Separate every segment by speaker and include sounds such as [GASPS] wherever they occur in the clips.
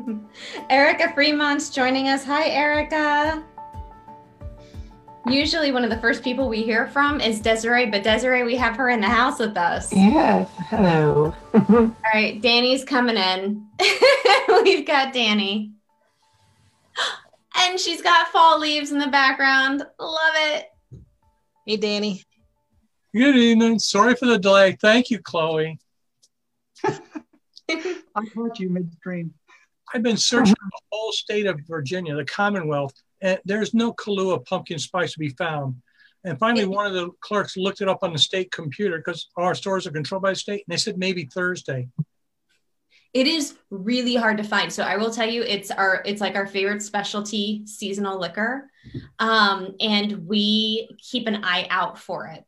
Speaker 1: [LAUGHS] Erica Fremont's joining us. Hi, Erica. Usually, one of the first people we hear from is Desiree, but Desiree, we have her in the house with us.
Speaker 2: Yes. Hello. [LAUGHS]
Speaker 1: All right, Danny's coming in. [LAUGHS] We've got Danny. [GASPS] And she's got fall leaves in the background. Love it.
Speaker 3: Hey, Danny.
Speaker 4: Good evening. Sorry for the delay. Thank you, Chloe.
Speaker 5: I caught you midstream.
Speaker 4: I've been searching the whole state of Virginia, the Commonwealth, and there's no Kahlua pumpkin spice to be found. And finally, one of the clerks looked it up on the state computer because our stores are controlled by the state, and they said maybe Thursday.
Speaker 1: It is really hard to find. So I will tell you, it's our it's like our favorite specialty seasonal liquor, um, and we keep an eye out for it.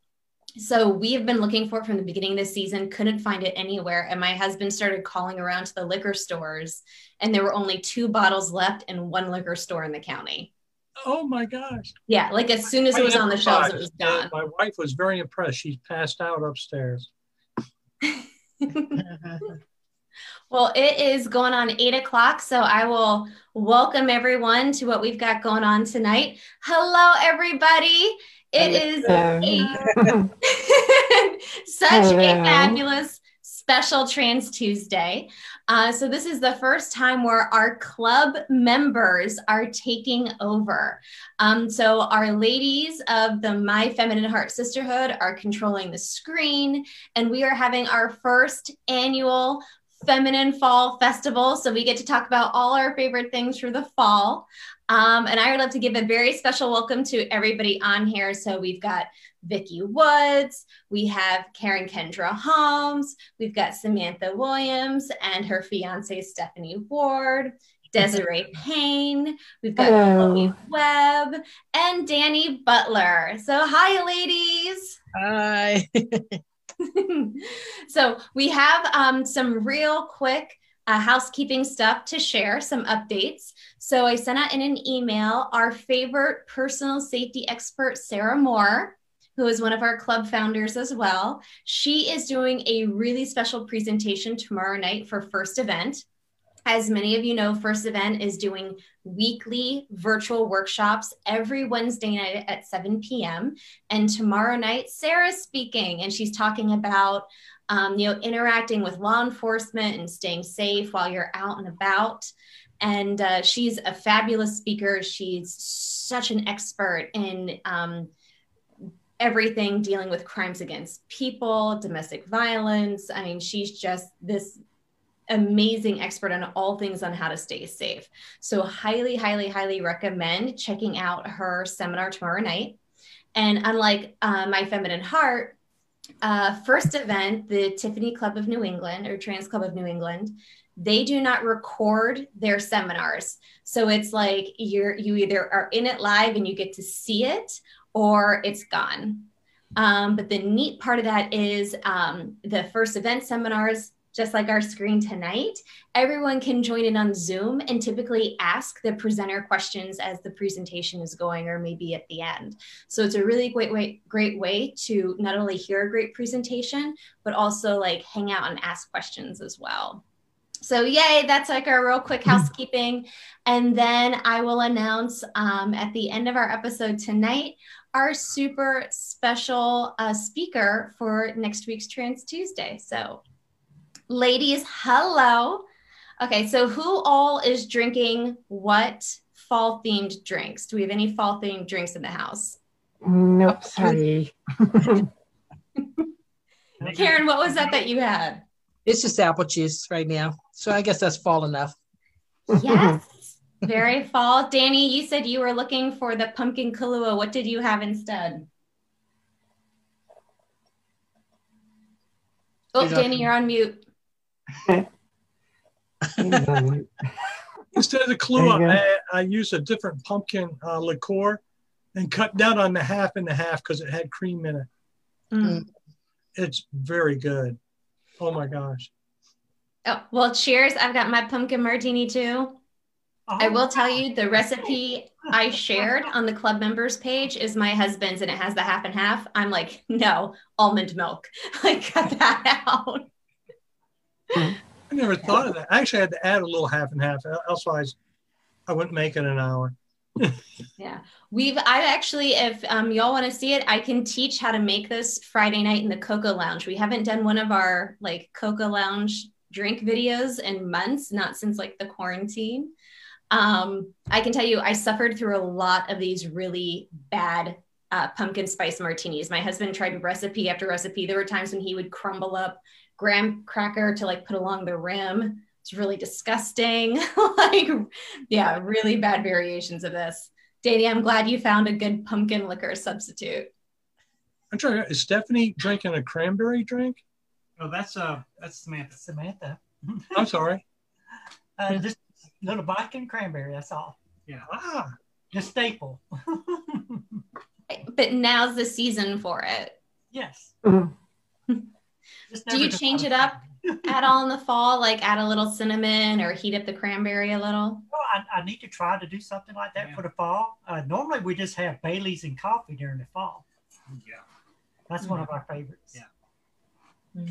Speaker 1: So we have been looking for it from the beginning of the season, couldn't find it anywhere. And my husband started calling around to the liquor stores, and there were only two bottles left in one liquor store in the county.
Speaker 4: Oh my gosh.
Speaker 1: Yeah, like as soon as it was on the shelves, it was gone.
Speaker 4: My wife was very impressed. she passed out upstairs. [LAUGHS] [LAUGHS]
Speaker 1: well, it is going on eight o'clock, so I will welcome everyone to what we've got going on tonight. Hello, everybody. It is a, [LAUGHS] such Hello. a fabulous special Trans Tuesday. Uh, so, this is the first time where our club members are taking over. Um, so, our ladies of the My Feminine Heart Sisterhood are controlling the screen, and we are having our first annual Feminine Fall Festival. So, we get to talk about all our favorite things for the fall. Um, and I would love to give a very special welcome to everybody on here. So we've got Vicki Woods, we have Karen Kendra Holmes, we've got Samantha Williams and her fiance Stephanie Ward, Desiree [LAUGHS] Payne, we've got Chloe Webb, and Danny Butler. So hi, ladies.
Speaker 3: Hi. [LAUGHS] [LAUGHS]
Speaker 1: so we have um, some real quick uh, housekeeping stuff to share, some updates. So I sent out in an email our favorite personal safety expert, Sarah Moore, who is one of our club founders as well. She is doing a really special presentation tomorrow night for First Event. As many of you know, First Event is doing weekly virtual workshops every Wednesday night at 7 p.m. And tomorrow night, Sarah's speaking, and she's talking about um, you know, interacting with law enforcement and staying safe while you're out and about. And uh, she's a fabulous speaker. She's such an expert in um, everything dealing with crimes against people, domestic violence. I mean, she's just this amazing expert on all things on how to stay safe. So, highly, highly, highly recommend checking out her seminar tomorrow night. And unlike uh, My Feminine Heart, uh, first event, the Tiffany Club of New England or Trans Club of New England, they do not record their seminars. So it's like you're you either are in it live and you get to see it or it's gone. Um, but the neat part of that is um, the first event seminars just like our screen tonight, everyone can join in on Zoom and typically ask the presenter questions as the presentation is going or maybe at the end. So it's a really great way, great way to not only hear a great presentation, but also like hang out and ask questions as well. So yay, that's like our real quick housekeeping. And then I will announce um, at the end of our episode tonight, our super special uh, speaker for next week's Trans Tuesday. So ladies, hello. Okay, so who all is drinking what fall themed drinks? Do we have any fall themed drinks in the house?
Speaker 2: Nope, sorry. [LAUGHS]
Speaker 1: Karen, what was that that you had?
Speaker 3: It's just apple juice right now. So I guess that's fall enough.
Speaker 1: Yes, very fall. Danny, you said you were looking for the pumpkin Kahlua. What did you have instead? Oh, Danny, you're on mute. [LAUGHS]
Speaker 4: Instead of the Kahlua, I, I used a different pumpkin uh, liqueur and cut down on the half and the half because it had cream in it. Mm. It's very good. Oh my gosh.
Speaker 1: Oh, well, cheers. I've got my pumpkin martini too. Oh. I will tell you the recipe I shared on the club members page is my husband's and it has the half and half. I'm like, no, almond milk. [LAUGHS] Like, cut that [LAUGHS] out. [LAUGHS]
Speaker 4: And never thought of that. I actually had to add a little half and half. Otherwise, I wouldn't make it in an hour. [LAUGHS]
Speaker 1: yeah, we've. I actually, if um, y'all want to see it, I can teach how to make this Friday night in the Cocoa Lounge. We haven't done one of our like Cocoa Lounge drink videos in months, not since like the quarantine. Um, I can tell you, I suffered through a lot of these really bad uh, pumpkin spice martinis. My husband tried recipe after recipe. There were times when he would crumble up graham cracker to like put along the rim. It's really disgusting. [LAUGHS] like, yeah, really bad variations of this. Danny, I'm glad you found a good pumpkin liquor substitute.
Speaker 4: I'm trying. Is Stephanie drinking a cranberry drink?
Speaker 6: Oh, that's uh, that's Samantha.
Speaker 7: Samantha. [LAUGHS]
Speaker 4: I'm sorry.
Speaker 7: Uh, just little vodka and cranberry. That's all.
Speaker 6: Yeah.
Speaker 4: Ah,
Speaker 7: Just staple. [LAUGHS]
Speaker 1: But now's the season for it.
Speaker 7: yes.
Speaker 2: Mhm.
Speaker 7: Just
Speaker 1: Do you change it up at all in the fall? Like add a little cinnamon or heat up the cranberry a little?
Speaker 7: Well, I, I need to try to do something like that
Speaker 6: Yeah.
Speaker 7: for the fall. Uh, normally, we just have Bailey's and coffee during the fall.
Speaker 6: Yeah.
Speaker 7: That's one of our favorites.
Speaker 6: Yeah.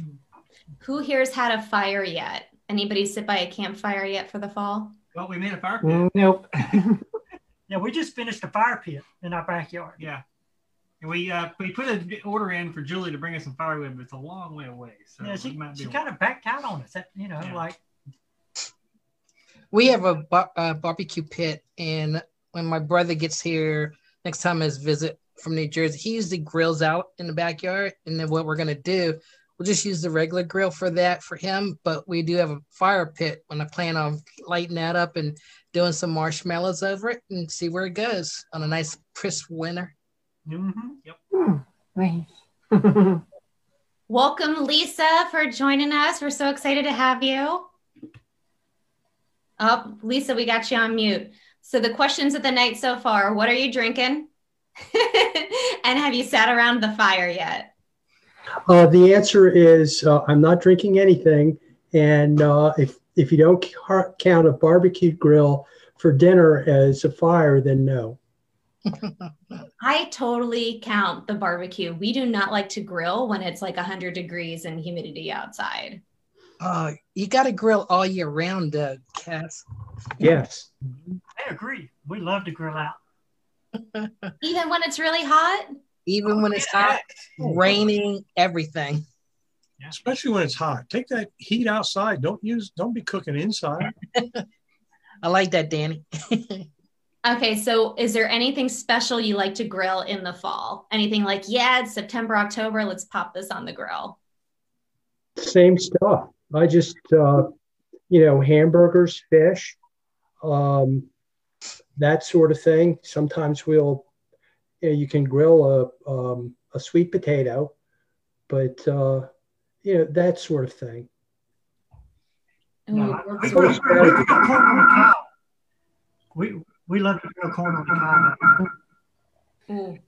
Speaker 1: Who here's had a fire yet? Anybody sit by a campfire yet for the fall?
Speaker 6: Well, we made a fire pit.
Speaker 2: Nope. [LAUGHS]
Speaker 7: Yeah, we just finished a fire pit in our backyard.
Speaker 6: Yeah. And we uh, we put an order in for Julie to bring us some firewood, but it's a long way away. So
Speaker 7: yeah, she,
Speaker 6: might be
Speaker 7: she kind of backed out on us. That, you know,
Speaker 6: Yeah.
Speaker 7: like
Speaker 3: We have a bar- uh, barbecue pit, and when my brother gets here next time his visit from New Jersey, he usually grills out in the backyard. And then what we're gonna do, we'll just use the regular grill for that for him. But we do have a fire pit, and I plan on lighting that up and doing some marshmallows over it and see where it goes on a nice crisp winter.
Speaker 7: Mhm.
Speaker 2: Hmm, nice. [LAUGHS]
Speaker 1: Welcome, Lisa, for joining us. We're so excited to have you. Oh, Lisa, we got you on mute. So, the questions of the night so far what are you drinking? [LAUGHS] and have you sat around the fire yet?
Speaker 5: Uh, the answer is uh, I'm not drinking anything. And uh, if, if you don't ca- count a barbecue grill for dinner as a fire, then no.
Speaker 1: I totally count the barbecue. We do not like to grill when it's like 100 degrees and humidity outside.
Speaker 3: Uh, you got to grill all year round, uh, Cass.
Speaker 5: Yes.
Speaker 7: I agree. We love to grill out. [LAUGHS]
Speaker 1: Even when it's really hot?
Speaker 3: Even when it's hot, raining, everything.
Speaker 4: especially when it's hot. Take that heat outside. Don't use. Don't be cooking inside. [LAUGHS]
Speaker 3: I like that, Danny. [LAUGHS]
Speaker 1: Okay, so is there anything special you like to grill in the fall? Anything like, yeah, it's September, October, let's pop this on the grill.
Speaker 5: Same stuff. I just, uh, you know, hamburgers, fish, um, that sort of thing. Sometimes we'll, you, know, you can grill a, um, a sweet potato, but, uh, you know, that sort of thing.
Speaker 1: Ooh,
Speaker 7: No. We, we love to grill corn on the cob.
Speaker 1: ooh.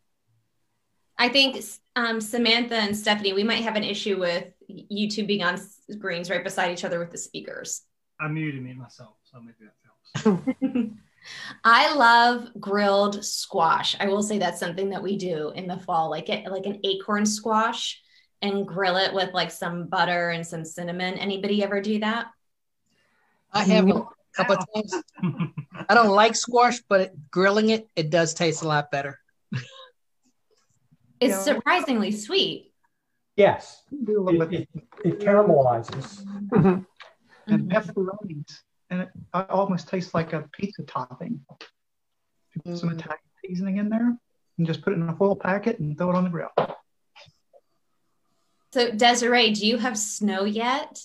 Speaker 1: I think um, Samantha and Stephanie, we might have an issue with you two being on screens right beside each other with the speakers.
Speaker 6: I muted me myself, so maybe that helps. [LAUGHS]
Speaker 1: I love grilled squash. I will say that's something that we do in the fall, like it, like an acorn squash, and grill it with like some butter and some cinnamon. Anybody ever do that?
Speaker 3: I have a couple of times. [LAUGHS] I don't like squash, but grilling it, it does taste a lot better.
Speaker 1: It's surprisingly sweet.
Speaker 5: Yes.
Speaker 8: do a little
Speaker 5: It, it, it caramelizes.
Speaker 2: Mhm.
Speaker 8: and
Speaker 1: Mhm.
Speaker 8: pepperonis, and it almost tastes like a pizza topping. You put some
Speaker 3: Mm.
Speaker 8: Italian seasoning in there, and just put it in a foil packet and throw it on the grill.
Speaker 1: So Desiree, do you have snow yet?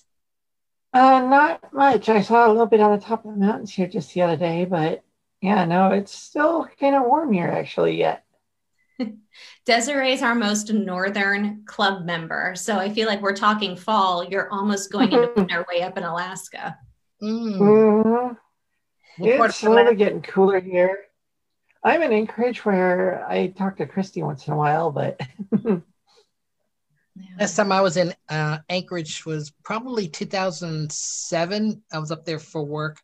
Speaker 2: Uh, not much. I saw a little bit on the top of the mountains here just the other day, but yeah, no, it's still kind of warm here actually yet. [LAUGHS]
Speaker 1: Desiree is our most northern club member. So I feel like we're talking fall. You're almost going into [LAUGHS] winter way up in Alaska.
Speaker 3: Mm.
Speaker 2: Mhm. It's slowly getting cooler here. I'm in Anchorage where I talk to Christy once in a while, but [LAUGHS]
Speaker 3: Last time I was in uh, Anchorage was probably 2007. I was up there for work.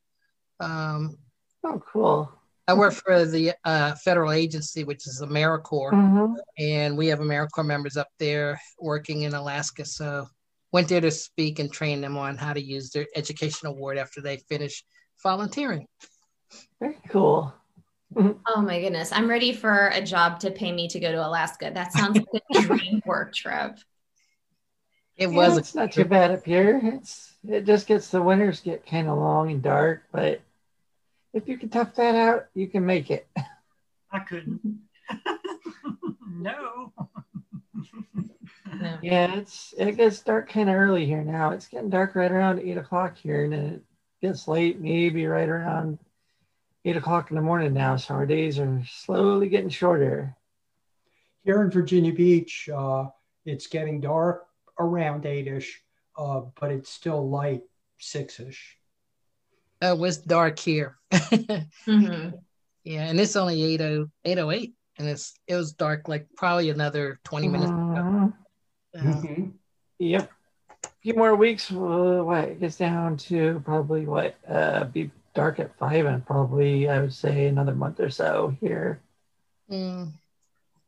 Speaker 3: Um,
Speaker 2: oh, cool.
Speaker 3: I work for the uh, federal agency, which is AmeriCorps,
Speaker 2: Mhm.
Speaker 3: and we have AmeriCorps members up there working in Alaska. So went there to speak and train them on how to use their education award after they finish volunteering.
Speaker 2: Very cool. [LAUGHS]
Speaker 1: Oh my goodness. I'm ready for a job to pay me to go to Alaska. That sounds like a dream work trip.
Speaker 3: It
Speaker 2: Yeah,
Speaker 3: was
Speaker 2: it's not too bad up here. It's it just gets the winters get kind of long and dark, but if you can tough that out, you can make it. [LAUGHS]
Speaker 7: I couldn't. [LAUGHS] no.
Speaker 1: No. [LAUGHS]
Speaker 2: Yeah, it's it gets dark kind of early here now. It's getting dark right around eight o'clock here, and then it gets late, maybe right around eight o'clock in the morning now. So our days are slowly getting shorter.
Speaker 5: Here in Virginia Beach, uh, it's getting dark around eight-ish, uh, but it's still light six-ish.
Speaker 3: uh, it was dark here. [LAUGHS]
Speaker 1: Mhm.
Speaker 3: yeah, and it's only 80, 808 and it's it was dark like probably another 20 minutes ago.
Speaker 2: Mhm.
Speaker 3: Uh,
Speaker 5: Mhm.
Speaker 2: Yep. A few more weeks. Uh, what it gets down to probably what uh, be dark at five, and probably I would say another month or so here.
Speaker 3: mm,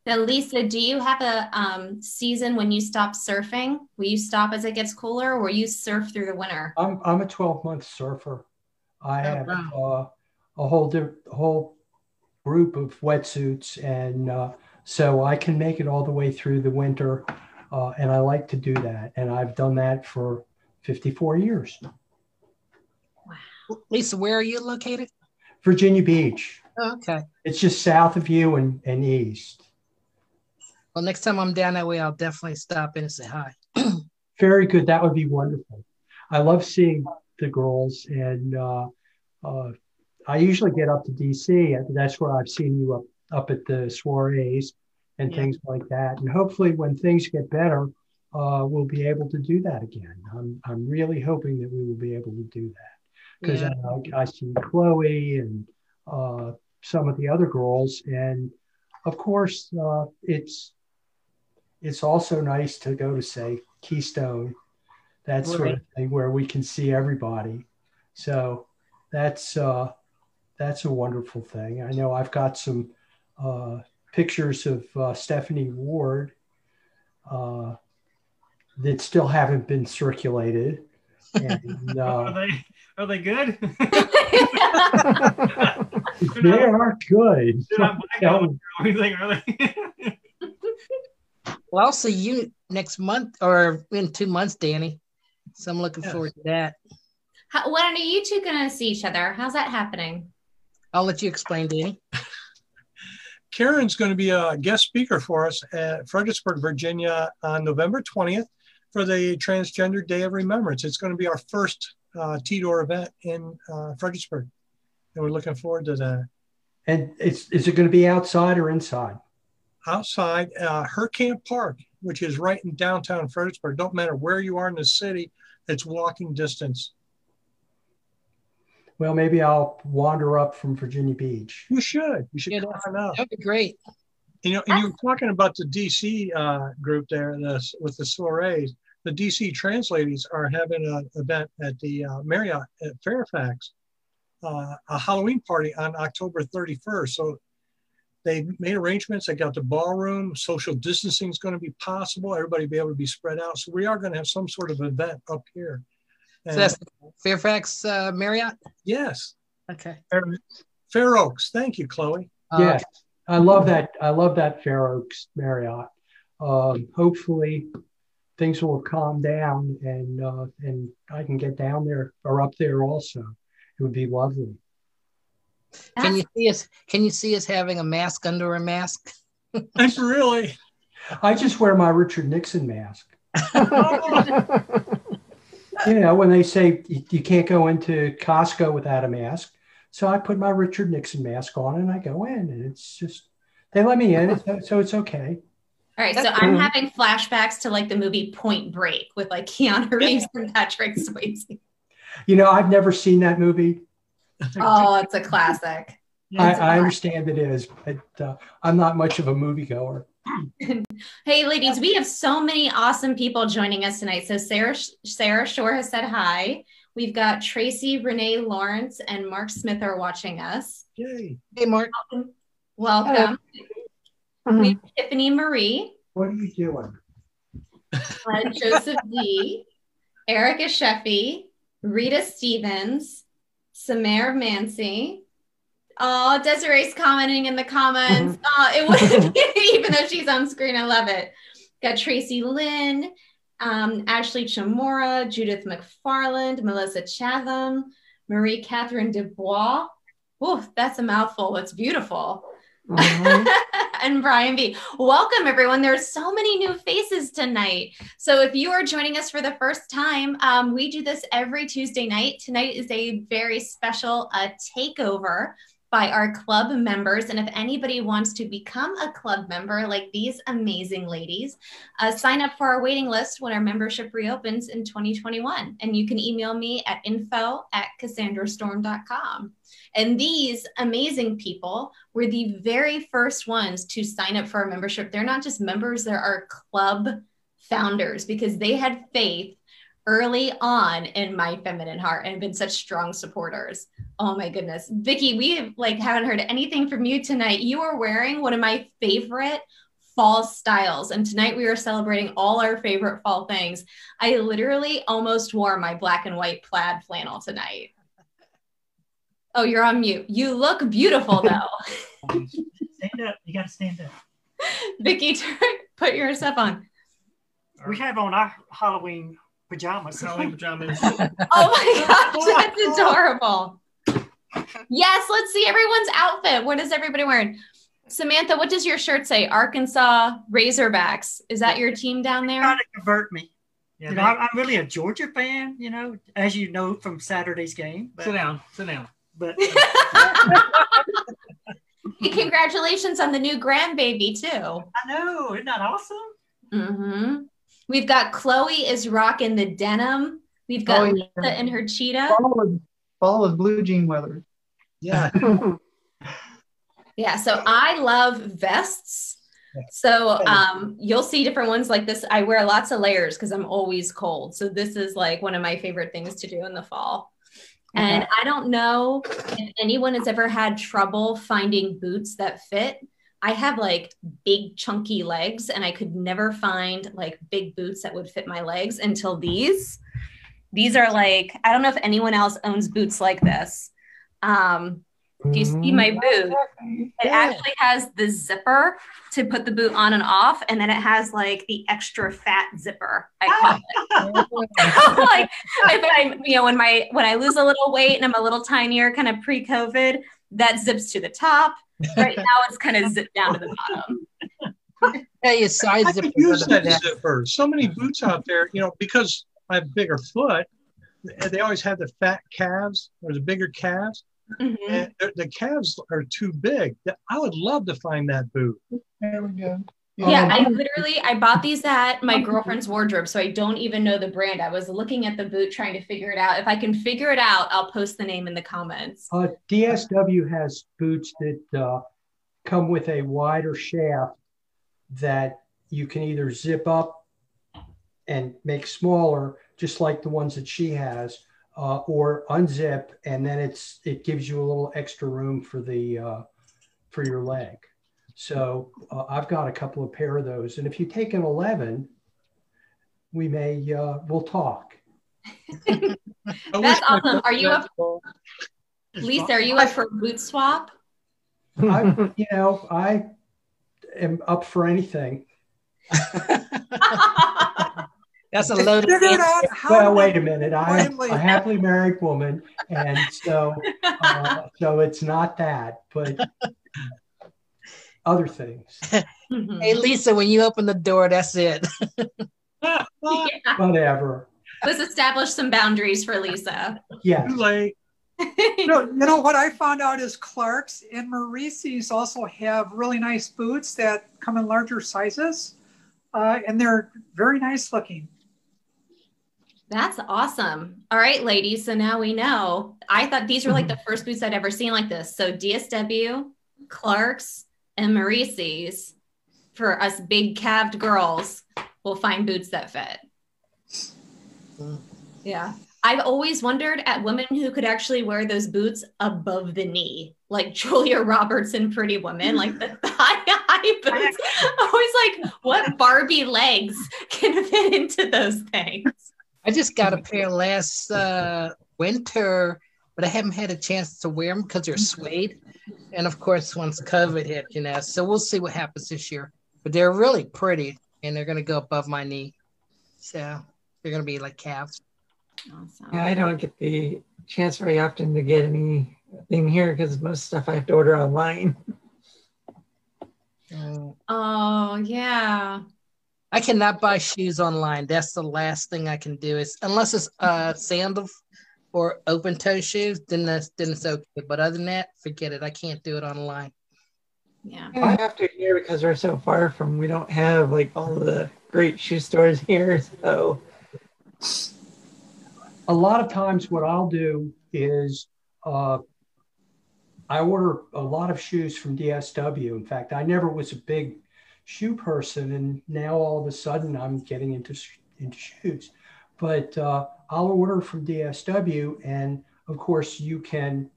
Speaker 1: Now, Lisa, do you have a um, season when you stop surfing? Will you stop as it gets cooler or will you surf through the winter?
Speaker 5: I'm I'm a 12-month surfer. I
Speaker 3: Oh,
Speaker 5: have uh, a whole di- whole group of wetsuits, and uh, so I can make it all the way through the winter, uh, and I like to do that, and I've done that for 54 years.
Speaker 3: Wow, Lisa, where are you located?
Speaker 5: Virginia Beach.
Speaker 3: Oh, okay.
Speaker 5: It's just south of you and, and east.
Speaker 3: Well, next time I'm down that way, I'll definitely stop in and say hi. [CLEARS THROAT]
Speaker 5: Very good. That would be wonderful. I love seeing the girls, and uh, uh, I usually get up to DC. That's where I've seen you up up at the soirees and
Speaker 3: Yeah.
Speaker 5: things like that. And hopefully, when things get better, uh, we'll be able to do that again. I'm I'm really hoping that we will be able to do that because
Speaker 3: Yeah.
Speaker 5: I, I see Chloe and uh, some of the other girls, and of course, uh, it's it's also nice to go to say Keystone, that sort of thing, where we can see everybody. So that's uh, that's a wonderful thing. I know I've got some uh, pictures of uh, Stephanie Ward uh, that still haven't been circulated. And, [LAUGHS]
Speaker 6: are
Speaker 5: uh,
Speaker 6: they are they good? [LAUGHS]
Speaker 5: they are good.
Speaker 6: They're not black or [LAUGHS] anything, are they?
Speaker 3: Well, I'll see you next month or in two months, Danny. So I'm looking
Speaker 4: Yes.
Speaker 3: forward to that.
Speaker 1: How, when are you two going to see each other? How's that happening?
Speaker 3: I'll let you explain, Danny. [LAUGHS]
Speaker 4: Karen's going to be a guest speaker for us at Fredericksburg, Virginia on November 20th for the Transgender Day of Remembrance. It's going to be our first uh, TDOR event in uh, Fredericksburg. And we're looking forward to that.
Speaker 5: And it's is it going to be outside or inside?
Speaker 4: Outside uh, Hurkamp Park, which is right in downtown Fredericksburg. Don't matter where you are in the city, it's walking distance.
Speaker 5: Well, maybe I'll wander up from Virginia Beach.
Speaker 4: You should. You should
Speaker 3: Yeah,
Speaker 4: come on out.
Speaker 3: That'd be great.
Speaker 4: You know, and you were talking about the DC uh, group there the, with the soirees. The DC trans ladies are having an event at the uh, Marriott at Fairfax, uh, a Halloween party on October 31st. So they made arrangements. They got the ballroom. Social distancing is going to be possible. Everybody be able to be spread out. So we are going to have some sort of event up here.
Speaker 3: So
Speaker 4: And-
Speaker 3: that's Fairfax uh, Marriott.
Speaker 4: yes,
Speaker 3: Okay.
Speaker 4: Fair, Fair Oaks. Thank you, Chloe.
Speaker 3: Uh,
Speaker 5: yes, I love that. I love that Fair Oaks Marriott. Um, hopefully, things will calm down and uh, and I can get down there or up there also. It would be lovely.
Speaker 3: Can you see us? Can you see us having a mask under a mask? [LAUGHS]
Speaker 4: That's really.
Speaker 5: I just wear my Richard Nixon mask. [LAUGHS] You know, when they say you, you can't go into Costco without a mask, so I put my Richard Nixon mask on and I go in, and it's just they let me in, so, so it's okay.
Speaker 1: All right, so I'm having flashbacks to like the movie Point Break with like Keanu Reeves and Patrick Swayze.
Speaker 5: You know, I've never seen that movie.
Speaker 1: Oh, it's a classic.
Speaker 5: I,
Speaker 1: It's a
Speaker 5: I
Speaker 1: classic.
Speaker 5: understand it is, but uh, I'm not much of a moviegoer.
Speaker 1: Hey, ladies, we have so many awesome people joining us tonight. So Sarah Sarah Shore has said hi. We've got Tracy, Renee Lawrence, and Mark Smith are watching us.
Speaker 4: Yay.
Speaker 3: Hey, Mark.
Speaker 1: Welcome. We have Tiffany Marie,
Speaker 5: What are you doing?
Speaker 1: uh, Joseph D, [LAUGHS] Erica Sheffy, Rita Stevens, Samir Mancy. Oh, Desiree's commenting in the comments. Oh, it would [LAUGHS] [LAUGHS] even though she's on screen. I love it. Got Tracy Lynn, um, Ashley Chamora, Judith McFarland, Melissa Chatham, Marie Catherine Dubois. Oh, that's a mouthful. It's beautiful.
Speaker 2: Mhm. [LAUGHS]
Speaker 1: and Brian B. Welcome, everyone. There's so many new faces tonight. So, if you are joining us for the first time, um, we do this every Tuesday night. Tonight is a very special uh, takeover by our club members. And if anybody wants to become a club member like these amazing ladies, uh, sign up for our waiting list when our membership reopens in 2021. And you can email me at info at cassandrastorm.com. And these amazing people were the very first ones to sign up for our membership. They're not just members, they're our club founders because they had faith early on in my feminine heart and been such strong supporters. Oh my goodness. Vicki, we like haven't heard anything from you tonight. You are wearing one of my favorite fall styles and tonight we are celebrating all our favorite fall things. I literally almost wore my black and white plaid flannel tonight. Oh, you're on mute. You look beautiful though. [LAUGHS]
Speaker 7: Stand up. You got to stand up.
Speaker 1: Vicki, turn, put your stuff on.
Speaker 7: We have on our Halloween pajamas.
Speaker 6: Halloween pajamas. [LAUGHS]
Speaker 1: Oh my gosh, [LAUGHS] that's adorable. Yes, let's see everyone's outfit. What is everybody wearing? Samantha, what does your shirt say? Arkansas Razorbacks. Is that your team down there?
Speaker 7: Trying to convert me.
Speaker 6: Yeah,
Speaker 7: You know, I'm, I'm really a Georgia fan. You know, as you know from Saturday's game.
Speaker 6: sit down. Sit down.
Speaker 7: But [LAUGHS]
Speaker 1: Hey, congratulations on the new grandbaby too.
Speaker 7: I know, isn't that awesome?
Speaker 1: Mm-hmm. We've got Chloe is rocking the denim. We've got
Speaker 8: Oh, yeah.
Speaker 1: Lisa in her cheetah.
Speaker 8: Fall is, fall is blue jean weather.
Speaker 3: Yeah. [LAUGHS]
Speaker 1: Yeah, so I love vests. So um, you'll see different ones like this. I wear lots of layers because I'm always cold. So this is like one of my favorite things to do in the fall. And I don't know if anyone has ever had trouble finding boots that fit. I have like big chunky legs and I could never find like big boots that would fit my legs until these. These are like, I don't know if anyone else owns boots like this. Um, do you see my mm-hmm. boot? It
Speaker 3: Yeah.
Speaker 1: actually has the zipper to put the boot on and off, and then it has like the extra fat zipper. I call it. [LAUGHS] like if I, you know, when my when I lose a little weight and I'm a little tinier, kind of pre-COVID, that zips to the top. Right [LAUGHS] now, it's kind of zipped down to the bottom.
Speaker 3: Hey, it's side
Speaker 4: I
Speaker 3: zipper.
Speaker 4: could use
Speaker 3: the
Speaker 4: that
Speaker 3: back.
Speaker 4: zipper. So many boots out there, you know, because I have a bigger foot, they always have the fat calves or the bigger calves.
Speaker 1: Mhm.
Speaker 4: And the- the calves are too big. I would love to find that boot.
Speaker 8: There we go.
Speaker 1: Yeah,
Speaker 8: Um,
Speaker 1: I literally I bought these at my [LAUGHS] girlfriend's wardrobe, so I don't even know the brand. I was looking at the boot trying to figure it out. If I can figure it out, I'll post the name in the comments.
Speaker 5: Uh, DSW has boots that uh, come with a wider shaft that you can either zip up and make smaller, just like the ones that she has, uh, or unzip, and then it's it gives you a little extra room for the uh, for your leg. So uh, I've got a couple of pair of those, and if you take an eleven, we may uh, we'll talk. [LAUGHS]
Speaker 1: That's awesome. Are you up. Lisa? Are you up for boot swap?
Speaker 5: I, you know, I am up for anything. [LAUGHS]
Speaker 3: That's a loaded
Speaker 9: Figure it
Speaker 3: answer.
Speaker 9: out how
Speaker 5: Well, wait a minute. I'm a happily married woman, and so uh, [LAUGHS] so it's not that, but other things.
Speaker 1: Mhm.
Speaker 3: Hey, Lisa, when you open the door, that's it.
Speaker 1: Yeah. [LAUGHS] [LAUGHS]
Speaker 5: Whatever.
Speaker 1: Let's establish some boundaries for Lisa.
Speaker 5: Yeah.
Speaker 4: Too late.
Speaker 9: You know, you know what I found out is Clark's and Maurice's also have really nice boots that come in larger sizes, uh, and they're very nice looking.
Speaker 1: That's awesome. All right, ladies. So now we know. I thought these were like the [LAUGHS] first boots I'd ever seen like this. So DSW, Clark's, and Maurice's for us big calved girls will find boots that fit.
Speaker 3: Mm.
Speaker 1: Yeah. I've always wondered at women who could actually wear those boots above the knee, like Julia Roberts in Pretty Woman, like the [LAUGHS] high, high boots. Always [LAUGHS] like, what Barbie legs can fit into those things?
Speaker 3: I just got a [LAUGHS] pair last uh, winter, but I haven't had a chance to wear them because they're suede. And of course, once COVID hit, you know, so we'll see what happens this year. But they're really pretty, and they're going to go above my knee, so they're going to be like calves.
Speaker 1: Awesome.
Speaker 2: Yeah, I don't get the chance very often to get anything here because most stuff I have to order online.
Speaker 3: Mm.
Speaker 1: Oh yeah.
Speaker 3: I cannot buy shoes online. That's the last thing I can do. Is unless it's uh sandals or open toe shoes, then that's then it's okay. But other than that, forget it. I can't do it online.
Speaker 1: Yeah.
Speaker 2: I have to here because we're so far from. We don't have like all the great shoe stores here. So
Speaker 5: a lot of times what I'll do is uh, I order a lot of shoes from DSW. In fact, I never was a big shoe person, and now all of a sudden I'm getting into into shoes. But uh, I'll order from DSW, and of course you can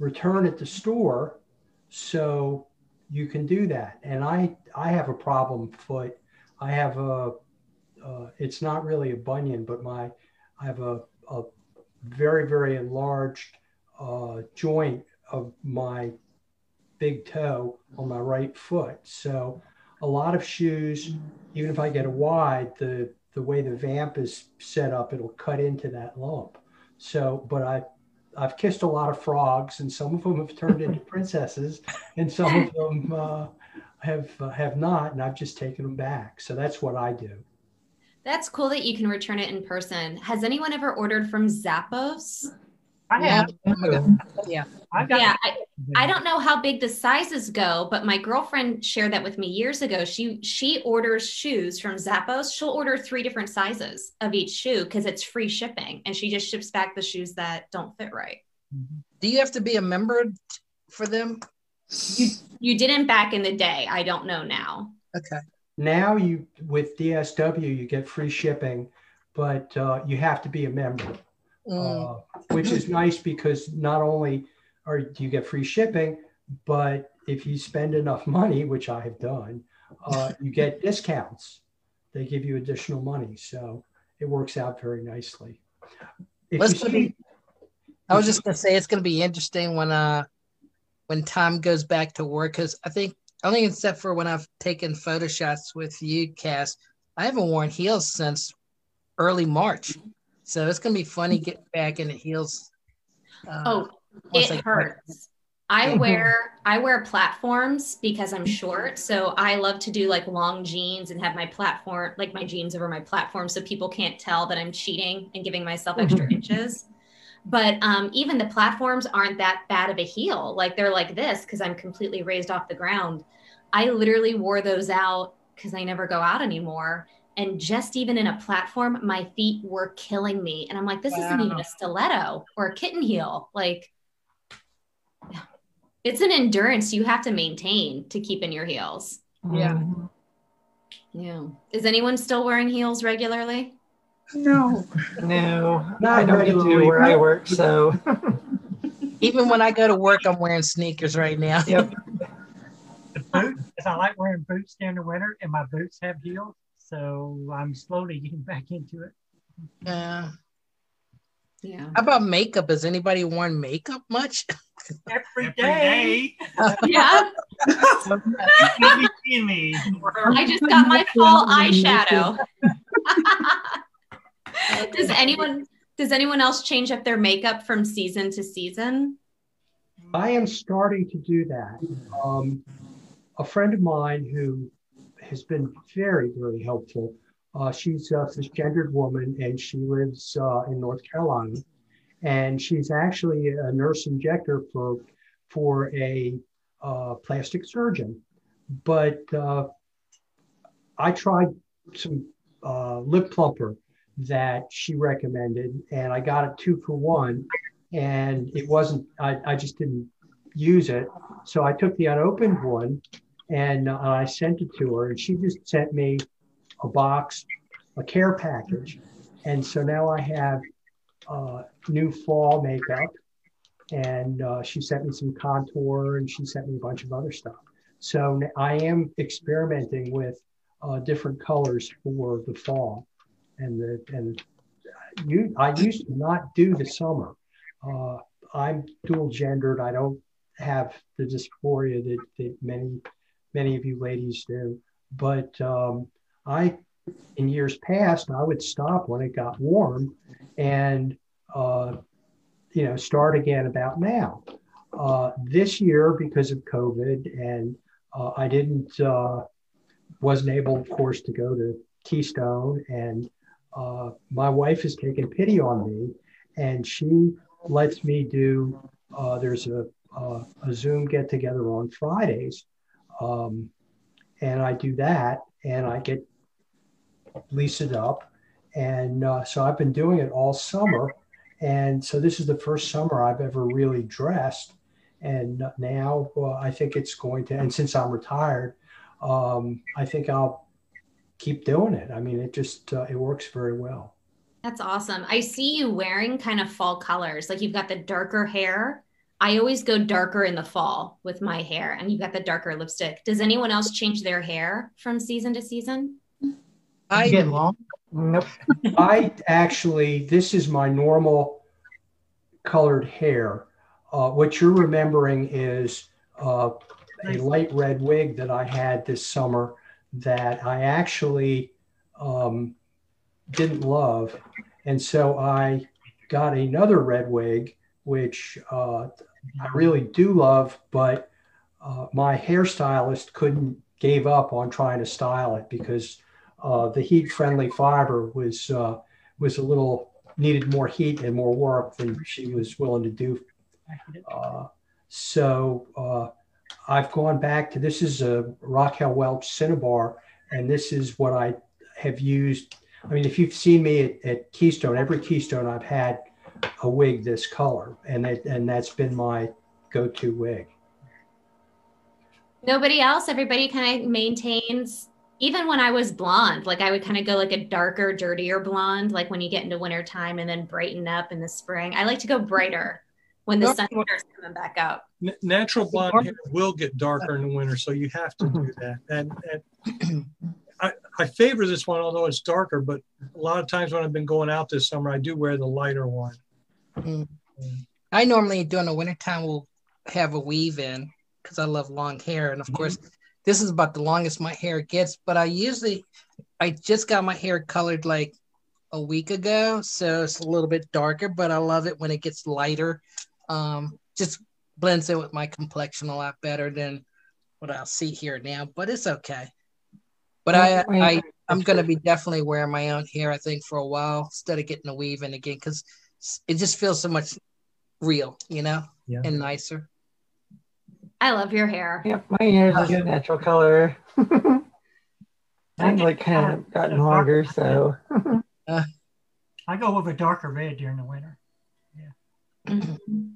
Speaker 5: return at the store, so you can do that. And I I have a problem foot. I have a uh, it's not really a bunion, but my I have a, a very very enlarged uh, joint of my big toe on my right foot. So a lot of shoes, even if I get a wide, the the way the vamp is set up, it'll cut into that lump. So, but I I've kissed a lot of frogs, and some of them have turned into [LAUGHS] princesses, and some of them uh, have uh, have not, and I've just taken them back. So that's what I do.
Speaker 1: That's cool that you can return it in person. Has anyone ever ordered from Zappos?
Speaker 7: I have.
Speaker 3: My God. Yeah.
Speaker 7: I've got
Speaker 1: Yeah, I, I don't know how big the sizes go, but my girlfriend shared that with me years ago. She she orders shoes from Zappos. She'll order three different sizes of each shoe because it's free shipping, and she just ships back the shoes that don't fit right.
Speaker 3: Do you have to be a member for them?
Speaker 1: You you didn't back in the day. I don't know now.
Speaker 3: Okay.
Speaker 5: Now you with DSW you get free shipping, but uh, you have to be a member,
Speaker 3: Mm.
Speaker 5: uh, which is nice because not only are do you get free shipping, but if you spend enough money, which I have done, uh, you get [LAUGHS] discounts. They give you additional money, so it works out very nicely. If
Speaker 3: Let's
Speaker 5: you see-
Speaker 3: it- I was just gonna say it's gonna be interesting when uh when Tom goes back to work because I think only except for when I've taken photo shots with you, Cass, I haven't worn heels since early March. So it's gonna be funny getting back in the heels. Uh,
Speaker 1: Oh,
Speaker 3: once
Speaker 1: it
Speaker 3: I-
Speaker 1: hurts. I wear I wear platforms because I'm short, so I love to do like long jeans and have my platform like my jeans over my platform so people can't tell that I'm cheating and giving myself extra inches. But um, even the platforms aren't that bad of a heel. Like they're like this because I'm completely raised off the ground. I literally wore those out because I never go out anymore. And just even in a platform, my feet were killing me. And I'm like, this isn't even a stiletto or a kitten heel. Like, it's an endurance you have to maintain to keep in your heels.
Speaker 3: Yeah.
Speaker 2: um,
Speaker 1: Yeah. Is anyone still wearing heels regularly?
Speaker 9: No.
Speaker 2: no,
Speaker 5: Not
Speaker 2: I don't get to
Speaker 5: regularly.
Speaker 2: where I work. So
Speaker 3: Even when I go to work, I'm wearing sneakers right now.
Speaker 2: yep.
Speaker 7: the boot, 'cause I like wearing boots during the winter, and my boots have heels, so I'm slowly getting back into it.
Speaker 3: Uh,
Speaker 1: Yeah.
Speaker 3: how about makeup? Has anybody worn makeup much? [LAUGHS]
Speaker 7: Every
Speaker 6: Every
Speaker 7: day,
Speaker 1: Yeah.
Speaker 7: you be seeing me. [LAUGHS]
Speaker 1: I just got my fall eyeshadow. [LAUGHS] does anyone does anyone else change up their makeup from season to season?
Speaker 5: I am starting to do that. Um, a friend of mine who has been very, very helpful. Uh, she's a cisgendered woman and she lives uh, in North Carolina. And she's actually a nurse injector for, for a uh, plastic surgeon. But uh, I tried some uh, lip plumper that she recommended, and I got it two for one and it wasn't I, I just didn't use it so i took the unopened one and uh, i sent it to her and she just sent me a box a care package and so now i have uh, new fall makeup and uh, she sent me some contour and she sent me a bunch of other stuff so I am experimenting with uh, different colors for the fall and the and you, I used to not do the summer. Uh, I'm dual gendered. I don't have the dysphoria that, that many many of you ladies do. But um, I, in years past, I would stop when it got warm, and uh, you know start again about now. Uh, this year, because of COVID, and uh, I didn't uh, wasn't able, of course, to go to Keystone, and uh, my wife has taken pity on me, and she lets me do. Uh, there's a a Zoom get together on Fridays, um, and I do that, and I get lease it up, and uh, so I've been doing it all summer, and so this is the first summer I've ever really dressed, and now I think it's going to, and since I'm retired, um, I think I'll keep doing it. I mean, it just uh, it works very well.
Speaker 1: That's awesome. I see you wearing kind of fall colors. Like you've got the darker hair. I always go darker in the fall with my hair, and you've got the darker lipstick. Does anyone else change their hair from season to season?
Speaker 3: I
Speaker 8: get long.
Speaker 5: Nope. [LAUGHS] I actually, this is my normal colored hair. Uh, what you're remembering is uh, a light red wig that I had this summer that I actually um, didn't love. And so I got another red wig, which uh, I really do love, but uh, my hairstylist couldn't gave up on trying to style it because uh, the heat friendly fiber was uh, was a little needed more heat and more work than she was willing to do. Uh, so uh, I've gone back to this is a Raquel Welch Cinnabar, and this is what I have used. I mean, if you've seen me at, at Keystone, every Keystone I've had a wig this color, and it, and that's been my go-to wig.
Speaker 1: Nobody else. Everybody kind of maintains. Even when I was blonde, like I would kind of go like a darker, dirtier blonde, like when you get into winter time and then brighten up in the spring. I like to go brighter when the sun starts coming back up.
Speaker 4: Natural blonde hair will get darker in the winter, so you have to do that. And, and [CLEARS THROAT] I, I favor this one, although it's darker. But a lot of times when I've been going out this summer, I do wear the lighter one.
Speaker 3: Mm. I normally during the wintertime will have a weave in because I love long hair. And of course, this is about the longest my hair gets, but I usually, I just got my hair colored like a week ago. So it's a little bit darker, but I love it when it gets lighter. Um, just blends in with my complexion a lot better than what I'll see here now, but it's okay. But I, I, I'm going to be definitely wearing my own hair, I think, for a while instead of getting a weave in again because it just feels so much real, you know,
Speaker 4: yeah.
Speaker 3: and nicer.
Speaker 1: I love your hair.
Speaker 2: Yep, my hair is a natural color. [LAUGHS] I've like kind of gotten longer, so.
Speaker 3: uh, [LAUGHS]
Speaker 7: I go with a darker red during the winter. Yeah.
Speaker 3: Mm-hmm.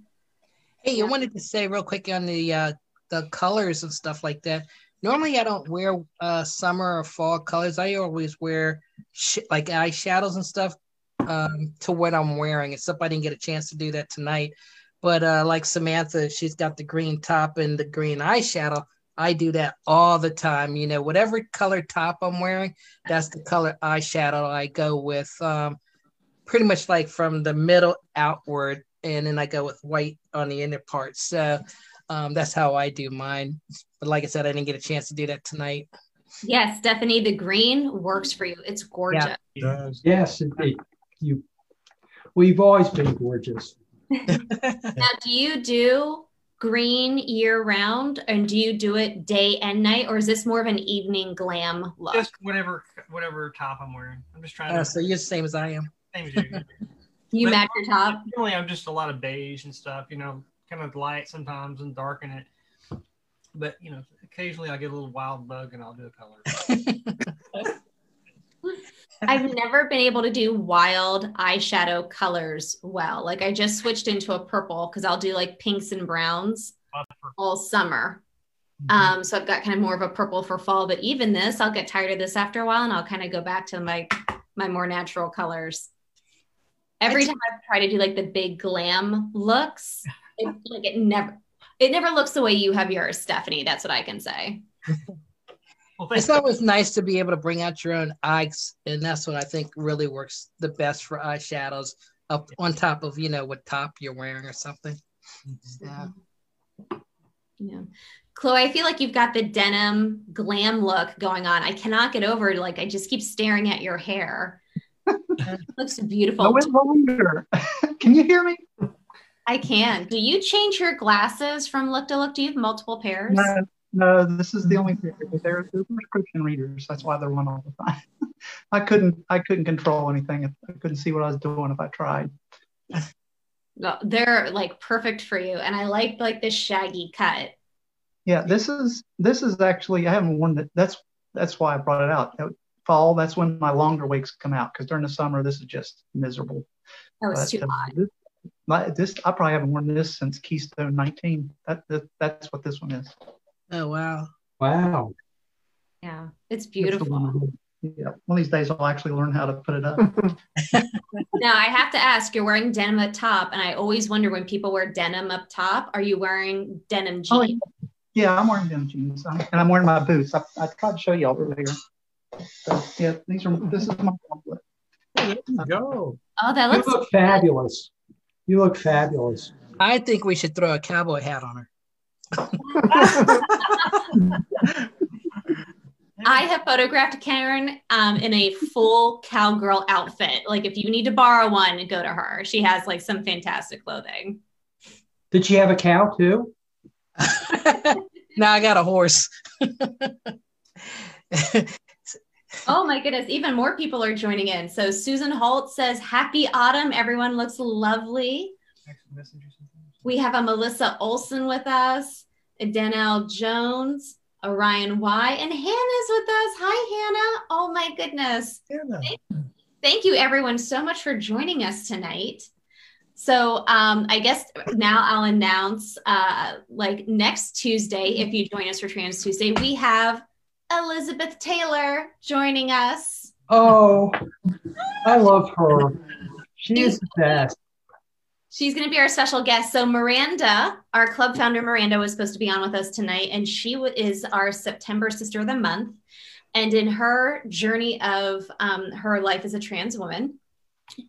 Speaker 3: Hey, I wanted to say real quick on the uh, the colors and stuff like that. Normally, I don't wear uh, summer or fall colors. I always wear sh- like eyeshadows and stuff um, to what I'm wearing. Except I didn't get a chance to do that tonight. But uh, like Samantha, she's got the green top and the green eyeshadow. I do that all the time. You know, whatever color top I'm wearing, that's the color eyeshadow I go with. Um, pretty much like from the middle outward, and then I go with white on the inner part. So um, that's how I do mine. But like I said, I didn't get a chance to do that tonight.
Speaker 1: Yes, Stephanie, the green works for you. It's gorgeous.
Speaker 5: Yeah. Yes, indeed. You, well, you've always been gorgeous.
Speaker 1: Now, do you do green year round, and do you do it day and night, or is this more of an evening glam look?
Speaker 6: Just whatever, whatever top I'm wearing. I'm just trying.
Speaker 3: Uh,
Speaker 6: to,
Speaker 3: so you're the same as I am.
Speaker 6: Same as you. [LAUGHS]
Speaker 1: you
Speaker 6: But
Speaker 1: match your top.
Speaker 6: Generally, I'm just a lot of beige and stuff. You know, kind of light sometimes and darken it. But you know, occasionally I get a little wild bug and I'll do a color. [LAUGHS] [LAUGHS]
Speaker 1: I've never been able to do wild eyeshadow colors well. Like I just switched into a purple because I'll do like pinks and browns all summer. Um, so I've got kind of more of a purple for fall, but even this, I'll get tired of this after a while and I'll kind of go back to my my more natural colors. Every time I try to do like the big glam looks, it, like it never it never looks the way you have yours, Stephanie. That's what I can say. [LAUGHS]
Speaker 6: Well,
Speaker 3: It's
Speaker 6: thank you.
Speaker 3: always nice to be able to bring out your own eyes, and that's what I think really works the best for eyeshadows up on top of you know what top you're wearing or something. Mm-hmm. Yeah.
Speaker 1: Yeah. Chloe, I feel like you've got the denim glam look going on. I cannot get over like I just keep staring at your hair. It [LAUGHS] looks beautiful.
Speaker 8: No longer. [LAUGHS] Can you hear me?
Speaker 1: I can. Do you change your glasses from look to look? Do you have multiple pairs?
Speaker 8: No, no, this is the only pair. They're, they're prescription readers. That's why they're on all the time. [LAUGHS] I couldn't I couldn't control anything. I couldn't see what I was doing if I tried.
Speaker 1: No, they're like perfect for you. And I like like this shaggy cut.
Speaker 8: Yeah, this is this is actually I haven't worn that. That's that's why I brought it out. Fall, that's when my longer wigs come out because during the summer this is just miserable.
Speaker 1: Oh, it's too
Speaker 8: uh,
Speaker 1: hot.
Speaker 8: This, my- this I probably haven't worn this since Keystone 19. That, that that's what this one is.
Speaker 3: Oh wow.
Speaker 5: Wow.
Speaker 1: Yeah, it's beautiful.
Speaker 8: one. [LAUGHS] Yeah, one of these days I'll actually learn how to put it up. [LAUGHS]
Speaker 1: Now I have to ask, you're wearing denim up top, and I always wonder when people wear denim up top, are you wearing denim
Speaker 8: Oh,
Speaker 1: jeans?
Speaker 8: yeah, I'm wearing denim jeans I'm- and I'm wearing my boots. I, I tried to show y'all earlier. So, yeah, these are this is my compliment.
Speaker 4: There you go.
Speaker 1: Oh, that
Speaker 5: You
Speaker 1: looks
Speaker 5: look fabulous. You look fabulous.
Speaker 3: I think we should throw a cowboy hat on her.
Speaker 1: I have photographed Karen um, in a full cowgirl outfit. Like if you need to borrow one, go to her. She has like some fantastic clothing.
Speaker 5: Did she have a cow too?
Speaker 3: no, I got a horse.
Speaker 1: Oh my goodness, even more people are joining in. So Susan Holt says, Happy autumn. Everyone looks lovely. We have a Melissa Olson with us, a Danelle Jones, a Ryan Y, and Hannah's with us. Hi, Hannah. Oh my goodness.
Speaker 4: Hannah.
Speaker 1: Thank you, everyone, so much for joining us tonight. So um, I guess now I'll announce uh, like next Tuesday, if you join us for Trans Tuesday, we have Elizabeth Taylor joining us.
Speaker 5: Oh, I love her. She is the best.
Speaker 1: She's going to be our special guest. So Miranda, our club founder Miranda, was supposed to be on with us tonight, and she is our September Sister of the Month. And in her journey of um, her life as a trans woman,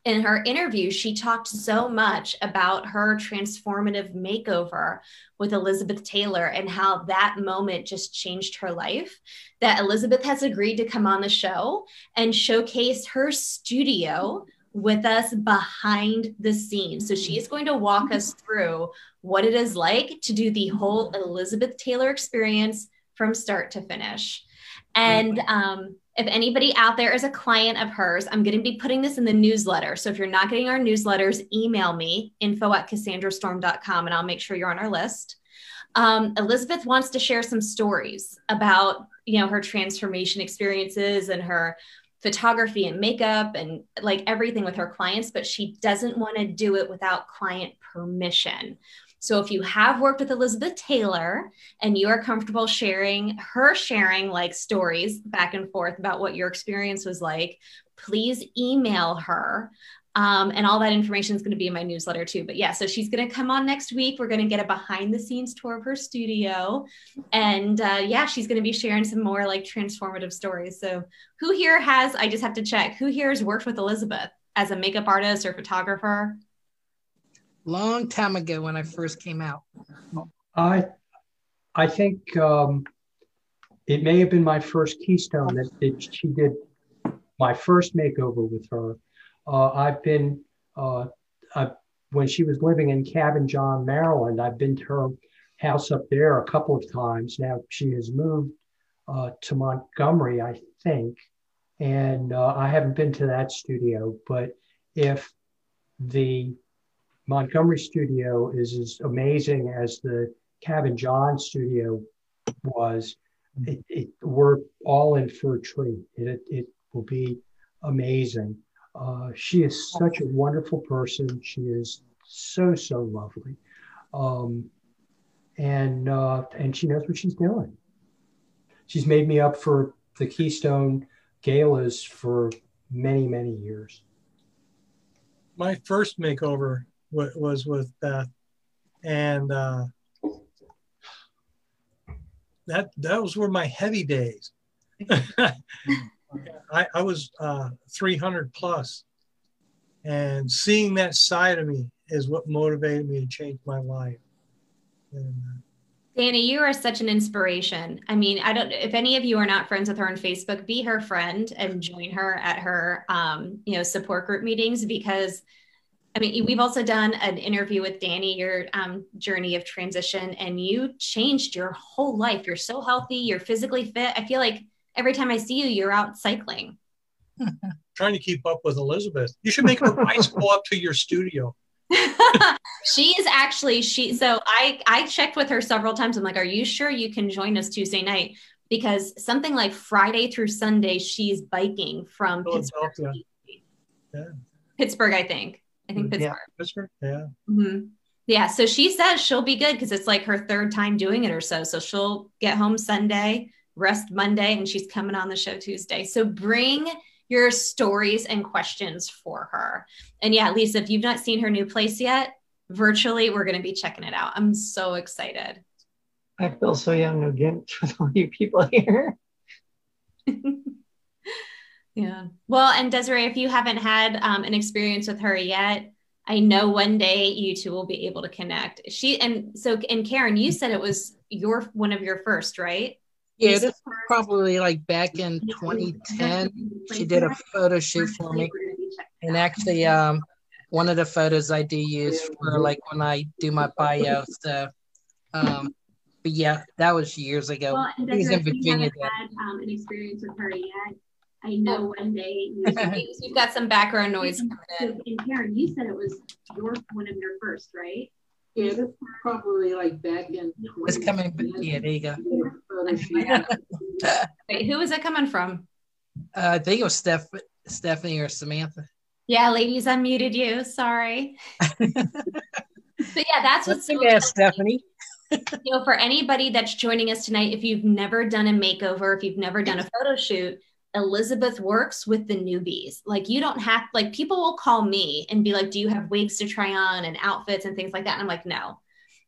Speaker 1: in her interview, she talked so much about her transformative makeover with Elizabeth Taylor and how that moment just changed her life. That Elizabeth has agreed to come on the show and showcase her studio with us behind the scenes. So she is going to walk us through what it is like to do the whole Elizabeth Taylor experience from start to finish. And um, if anybody out there is a client of hers, I'm going to be putting this in the newsletter. So if you're not getting our newsletters, email me info at cassandrastorm.com and I'll make sure you're on our list. Um, Elizabeth wants to share some stories about, you know, her transformation experiences and her photography and makeup and like everything with her clients, but she doesn't want to do it without client permission. So if you have worked with Elizabeth Taylor and you are comfortable sharing her sharing like stories back and forth about what your experience was like, please email her. Um, and all that information is going to be in my newsletter too. But yeah, so she's going to come on next week. We're going to get a behind the scenes tour of her studio. And uh, yeah, she's going to be sharing some more like transformative stories. So who here has, I just have to check, who here has worked with Elizabeth as a makeup artist or photographer?
Speaker 3: Long time ago when I first came out.
Speaker 5: I I think um, it may have been my first Keystone that, that she did my first makeover with her. Uh, I've been uh, I, when she was living in Cabin John, Maryland. I've been to her house up there a couple of times. Now she has moved uh, to Montgomery, I think, and uh, I haven't been to that studio. But if the Montgomery studio is as amazing as the Cabin John studio was. It, it, we're all in for a treat. It, it will be amazing. Uh, she is such a wonderful person. She is so so lovely, um, and uh, and she knows what she's doing. She's made me up for the Keystone galas for many many years.
Speaker 4: My first makeover wa- was with Beth, and uh, that that was were my heavy days. [LAUGHS] [LAUGHS] I, I was uh, 300 plus, and seeing that side of me is what motivated me to change my life. And, uh,
Speaker 1: Danny, you are such an inspiration. I mean, I don't if any of you are not friends with her on Facebook, be her friend and join her at her um, you know, support group meetings because I mean, we've also done an interview with Danny, your um, journey of transition, and you changed your whole life. You're so healthy, you're physically fit. I feel like every time I see you, you're out cycling. [LAUGHS]
Speaker 4: trying to keep up with Elizabeth. You should make her [LAUGHS] bicycle up to your studio. [LAUGHS]
Speaker 1: she is actually she so I I checked with her several times. I'm like, are you sure you can join us Tuesday night? Because something like Friday through Sunday, she's biking from Pittsburgh.
Speaker 4: Yeah.
Speaker 1: Pittsburgh, I think. I think Pittsburgh.
Speaker 4: Yeah, Pittsburgh. Yeah.
Speaker 1: hmm Yeah. So she says she'll be good because it's like her third time doing it or so. So she'll get home Sunday, rest Monday, and she's coming on the show Tuesday. So bring your stories and questions for her. And yeah, Lisa, if you've not seen her new place yet, virtually, we're going to be checking it out. I'm so excited.
Speaker 2: I feel so young again [LAUGHS] with all you people here. [LAUGHS]
Speaker 1: yeah. Well, and Desiree, if you haven't had um, an experience with her yet, I know one day you two will be able to connect. She and so and Karen, you said it was your one of your first, right?
Speaker 3: Yeah, this was probably like back in 2010. She did a photo shoot for me, and actually, um, one of the photos I do use for like when I do my bio. So, um, but yeah, that was years ago.
Speaker 1: Well, and
Speaker 3: He's in Virginia.
Speaker 1: haven't had um, an experience with her yet, I know one day [LAUGHS] you, you've got some background noise coming in. And Karen, you said it was your one of your first, right?
Speaker 10: Yeah, that's probably like back in.
Speaker 3: It's coming. back- Yeah, there you go.
Speaker 1: Wait, who is it coming from?
Speaker 3: Uh, I think it was Steph, Stephanie or Samantha.
Speaker 1: Yeah, ladies, I muted you. Sorry. but yeah, that's what's so
Speaker 3: Yeah, Stephanie.
Speaker 1: you know, for anybody that's joining us tonight, if you've never done a makeover, if you've never done a photo shoot, Elizabeth works with the newbies. Like you don't have like people will call me and be like, "Do you have wigs to try on and outfits and things like that?" And I'm like, "No,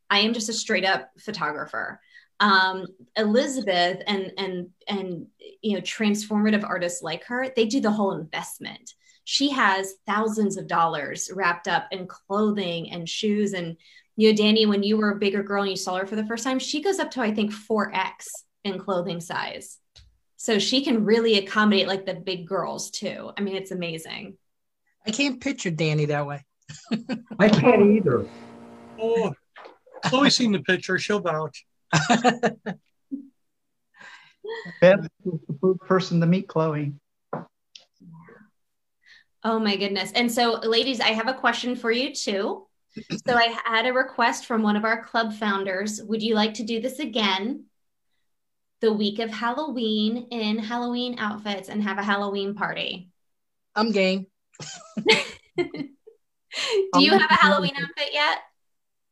Speaker 1: I am just a straight up photographer." Um, Elizabeth and and and you know transformative artists like her, they do the whole investment. She has thousands of dollars wrapped up in clothing and shoes and you know, Danny, when you were a bigger girl and you saw her for the first time, she goes up to I think 4X in clothing size. So she can really accommodate like the big girls too. I mean, it's amazing.
Speaker 3: I can't picture Danny that way. [LAUGHS]
Speaker 5: I can't either.
Speaker 4: Oh, Chloe's seen the picture. She'll vouch. [LAUGHS]
Speaker 8: Bev was the person to meet Chloe.
Speaker 1: Oh my goodness. And so, ladies, I have a question for you too. So, I had a request from one of our club founders. Would you like to do this again? The week of Halloween in Halloween outfits and have a Halloween party.
Speaker 3: I'm game. [LAUGHS]
Speaker 1: Do you have a Halloween outfit yet?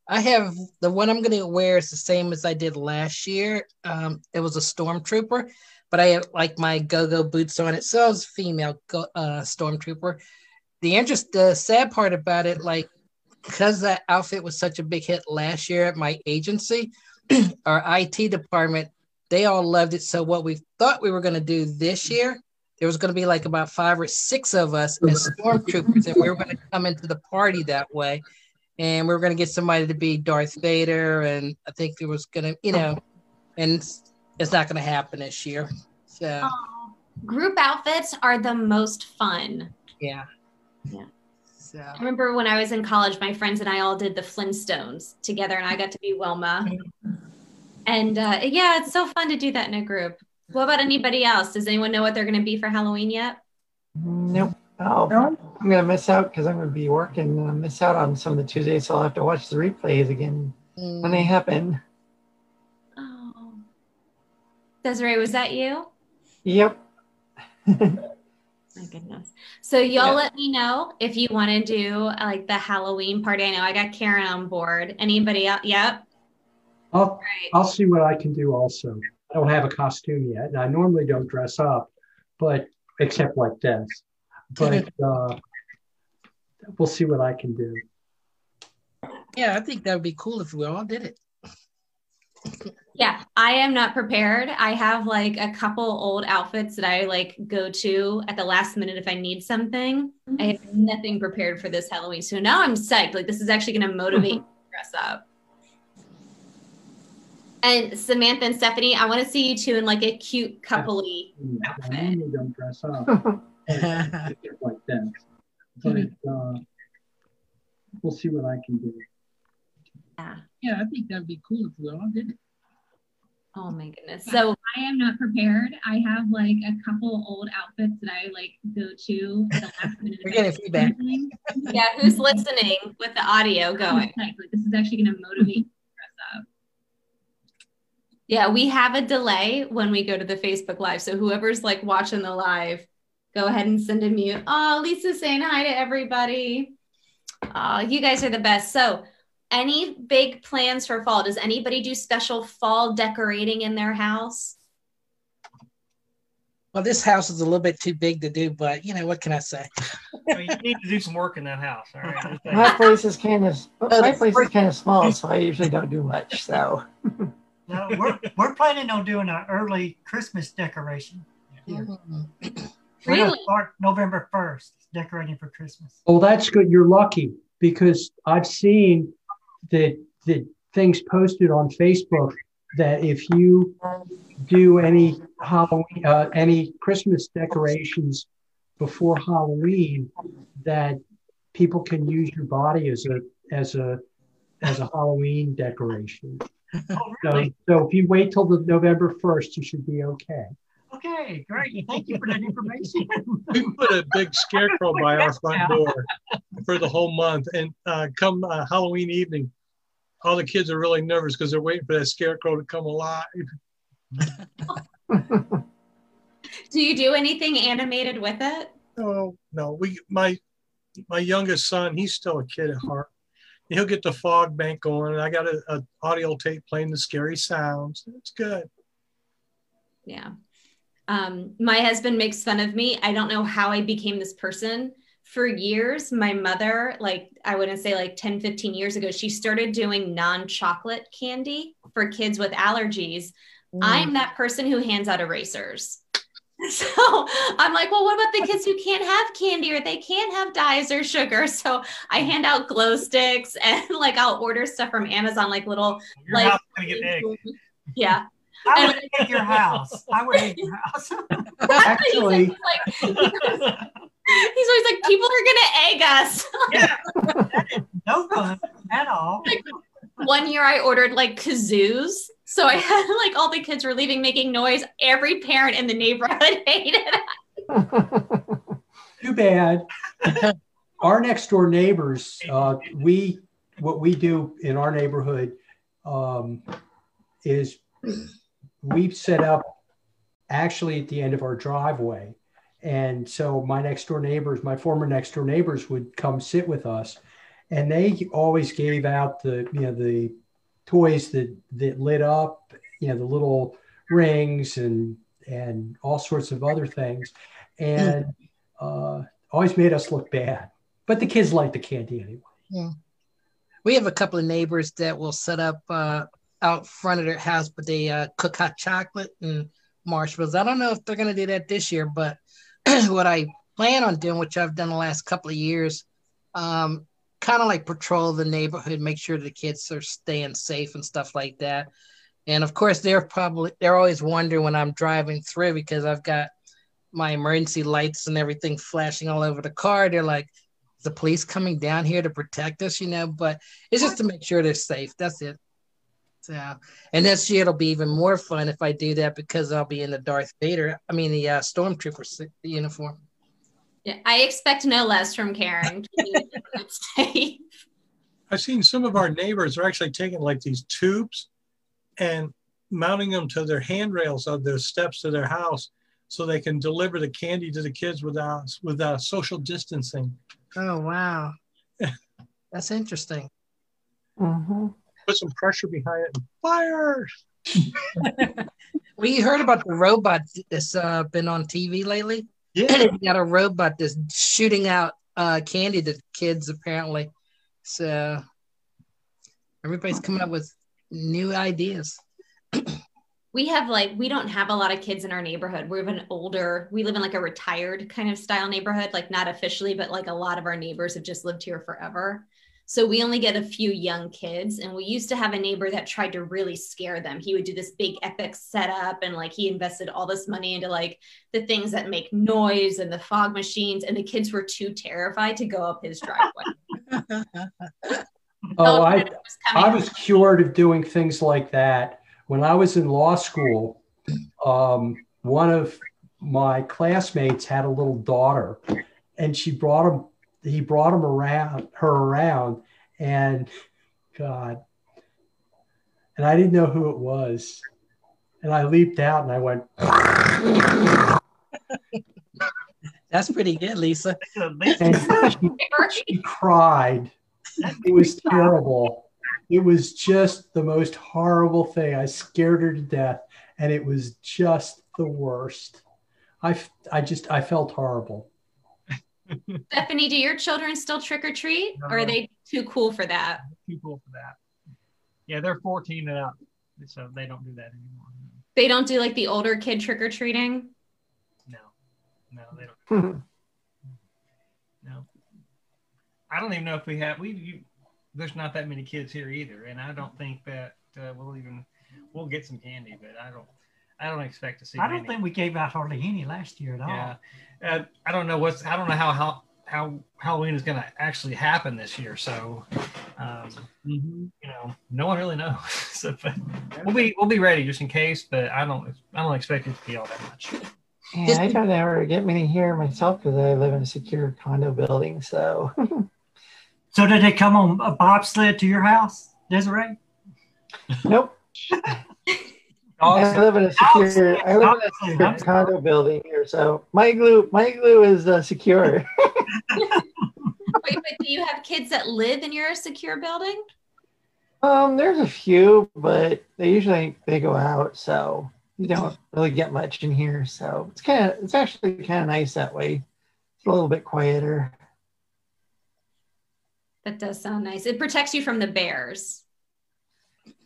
Speaker 3: I have the one I'm going to wear is the same as I did last year. Um, it was a stormtrooper, but I had like my go-go boots on it, so I was a female go, uh, stormtrooper. The interest, the sad part about it, like because that outfit was such a big hit last year at my agency, [CLEARS THROAT] our IT department, they all loved it. So what we thought we were going to do this year, there was going to be like about five or six of us as stormtroopers, and we were going to come into the party that way and we were going to get somebody to be Darth Vader, and I think there was going to, you know, and it's, not going to happen this year. So
Speaker 1: Oh, group outfits are the most fun.
Speaker 3: yeah,
Speaker 1: Yeah.
Speaker 3: So
Speaker 1: I remember when I was in college, my friends and I all did the Flintstones together, and I got to be Wilma. Mm-hmm. And uh, yeah, it's so fun to do that in a group. What about anybody else? Does anyone know what they're going to be for Halloween yet?
Speaker 2: Nope. Oh, I'm gonna miss out because I'm gonna be working. and I miss out on some of the Tuesdays, so I'll have to watch the replays again when they happen.
Speaker 1: Oh, Desiree, was that you?
Speaker 2: Yep.
Speaker 1: My goodness. So y'all
Speaker 2: Yeah.
Speaker 1: let me know if you want to do like the Halloween party. I know I got Karen on board. Anybody else? Yep.
Speaker 5: I'll, I'll see what I can do also. I don't have a costume yet, and I normally don't dress up, but except like this. But [LAUGHS] uh, we'll see what I can do.
Speaker 3: yeah, I think that would be cool if we all did it.
Speaker 1: Yeah. I am not prepared. I have like a couple old outfits that I like go to at the last minute if I need something. I have nothing prepared for this Halloween. So now I'm psyched. Like this is actually going to motivate me to dress up. And Samantha and Stephanie, I want to see you two in like a cute coupley
Speaker 11: I
Speaker 1: outfit.
Speaker 11: normally don't dress up like [LAUGHS] that, but uh, we'll see what I can do.
Speaker 1: Yeah.
Speaker 11: Yeah, I think that'd be cool if we all did it.
Speaker 1: Oh my goodness. So
Speaker 12: I am not prepared. I have like a couple old outfits that I like go to at the last minute.
Speaker 3: We're getting feedback.
Speaker 1: yeah, who's listening with the audio going?
Speaker 12: Like, this is actually going to motivate me to dress up.
Speaker 1: Yeah, we have a delay when we go to the Facebook Live. So whoever's like watching the live, go ahead and send a mute. Oh, Lisa's saying hi to everybody. Oh, you guys are the best. So, any big plans for fall? Does anybody do special fall decorating in their house?
Speaker 3: Well, this house is a little bit too big to do, but you know what can I say?
Speaker 6: I mean, you need to do some work in that house. All right.
Speaker 2: My place is kind of oh, my place is kind of small, so I usually don't do much. So [LAUGHS]
Speaker 7: No, we're we're planning on doing an early Christmas decoration. Here. [CLEARS THROAT] We're gonna
Speaker 1: Really?
Speaker 7: start November first, decorating for Christmas.
Speaker 5: Oh, that's good. You're lucky because I've seen that the things posted on Facebook that if you do any Halloween, uh, any Christmas decorations before Halloween, that people can use your body as a as a as a Halloween decoration.
Speaker 7: Oh,
Speaker 5: So,
Speaker 7: really?
Speaker 5: so if you wait till the November first, you should be okay.
Speaker 7: Okay, great. Thank you for that information.
Speaker 4: we put a big [LAUGHS] scarecrow by our front door [LAUGHS] for the whole month. And uh, come uh, Halloween evening, all the kids are really nervous because they're waiting for that scarecrow to come alive. [LAUGHS]
Speaker 1: Do you do anything animated with it?
Speaker 4: No, no, we my my youngest son, he's still a kid at heart. He'll get the fog bank going, and I got a, a audio tape playing the scary sounds. It's good.
Speaker 1: Yeah. Um, my husband makes fun of me. I don't know how I became this person. For years, my mother, like I wouldn't say like 10, 15 years ago, she started doing non chocolate candy for kids with allergies. I'm that person who hands out erasers. [LAUGHS] So I'm like, well, what about the kids who can't have candy or they can't have dyes or sugar? [LAUGHS] So I mm-hmm. hand out glow sticks [LAUGHS] and like I'll order stuff from Amazon, like little
Speaker 7: Your
Speaker 1: like
Speaker 7: house is gonna get big.
Speaker 1: yeah.
Speaker 7: I would hate your house. I would hate your house.
Speaker 5: Actually,
Speaker 1: like, he's always like, people are gonna egg us.
Speaker 7: yeah, that is no fun at all.
Speaker 1: One year I ordered like kazoos. So I had like all the kids were leaving making noise. Every parent in the neighborhood [LAUGHS] hated it.
Speaker 5: Too bad. [LAUGHS] our next door neighbors, uh, we what we do in our neighborhood um, is we've set up actually at the end of our driveway, and so my next door neighbors, my former next door neighbors, would come sit with us, and they always gave out the you know the toys that that lit up, you know the little rings and and all sorts of other things, and uh, always made us look bad. But the kids like the candy anyway.
Speaker 3: Yeah. We have a couple of neighbors that will set up uh, out front of their house, but they uh, cook hot chocolate and marshmallows. I don't know if they're going to do that this year, but [CLEARS THROAT] what I plan on doing, which I've done the last couple of years, um, kind of like patrol the neighborhood, make sure the kids are staying safe and stuff like that. And of course, they're probably they're always wondering when I'm driving through because I've got my emergency lights and everything flashing all over the car. They're like, the police coming down here to protect us?" You know, but it's just to make sure they're safe. That's it. So, and this year it'll be even more fun if I do that because I'll be in the Darth Vader. I mean, the uh, Stormtrooper uniform.
Speaker 1: Yeah, I expect no less from Karen. [LAUGHS] Keeping the kids safe.
Speaker 4: I've seen some of our neighbors are actually taking like these tubes and mounting them to their handrails of their steps to their house so they can deliver the candy to the kids without without social distancing.
Speaker 3: Oh wow, [LAUGHS] that's interesting.
Speaker 2: Mm-hmm.
Speaker 4: Put some pressure behind it. Fire! [LAUGHS]
Speaker 3: We heard about the robot that's uh, been on TV lately.
Speaker 4: Yeah, [CLEARS THROAT]
Speaker 3: we got a robot that's shooting out uh, candy to kids apparently. So everybody's coming up with new ideas.
Speaker 1: we have like we don't have a lot of kids in our neighborhood we have an older we live in like a retired kind of style neighborhood like not officially but like a lot of our neighbors have just lived here forever so we only get a few young kids and we used to have a neighbor that tried to really scare them he would do this big epic setup and like he invested all this money into like the things that make noise and the fog machines and the kids were too terrified to go up his driveway [LAUGHS] [LAUGHS]
Speaker 13: Oh, I, I was cured of doing things like that. When I was in law school, um, one of my classmates had a little daughter, and she brought him. He brought him around her around, and God, and I didn't know who it was, and I leaped out and I went.
Speaker 3: That's pretty good, Lisa.
Speaker 13: and [LAUGHS] she, she cried. It was terrible. It was just the most horrible thing. I scared her to death, and it was just the worst. I, I just I felt horrible. [LAUGHS]
Speaker 1: stephanie do your children still trick or treat or are they too cool for that
Speaker 6: Too cool for that. Yeah, they're 14 and up, so they don't do that anymore.
Speaker 1: they don't do like the older kid trick-or-treating
Speaker 6: No, No, they don't. No, I don't even know if we have. We you, there's not that many kids here either, and I don't think that uh, we'll even we'll get some candy, but I don't. I don't expect to see.
Speaker 7: I don't
Speaker 6: many.
Speaker 7: think we gave out hardly any last year at all.
Speaker 6: Yeah, uh, I don't know what's. I don't know how how how Halloween is going to actually happen this year. So, um, you know, no one really knows. [LAUGHS] so, but we'll be we'll be ready just in case. But I don't I don't expect it to be all that much.
Speaker 2: Yeah, I don't ever get many here myself because I live in a secure condo building. So [LAUGHS]
Speaker 7: So did they come on a bobsled to your house, Desiree?
Speaker 2: nope. [LAUGHS] I live in a secure. I live in a secure condo building here, so my glue, my glue is uh, secure. [LAUGHS]
Speaker 1: Wait, but do you have kids that live in your secure building?
Speaker 2: um, there's a few, but they usually they go out, so you don't really get much in here. So it's kind of, it's actually kind of nice that way. It's a little bit quieter.
Speaker 1: That does sound nice. It protects you from the bears.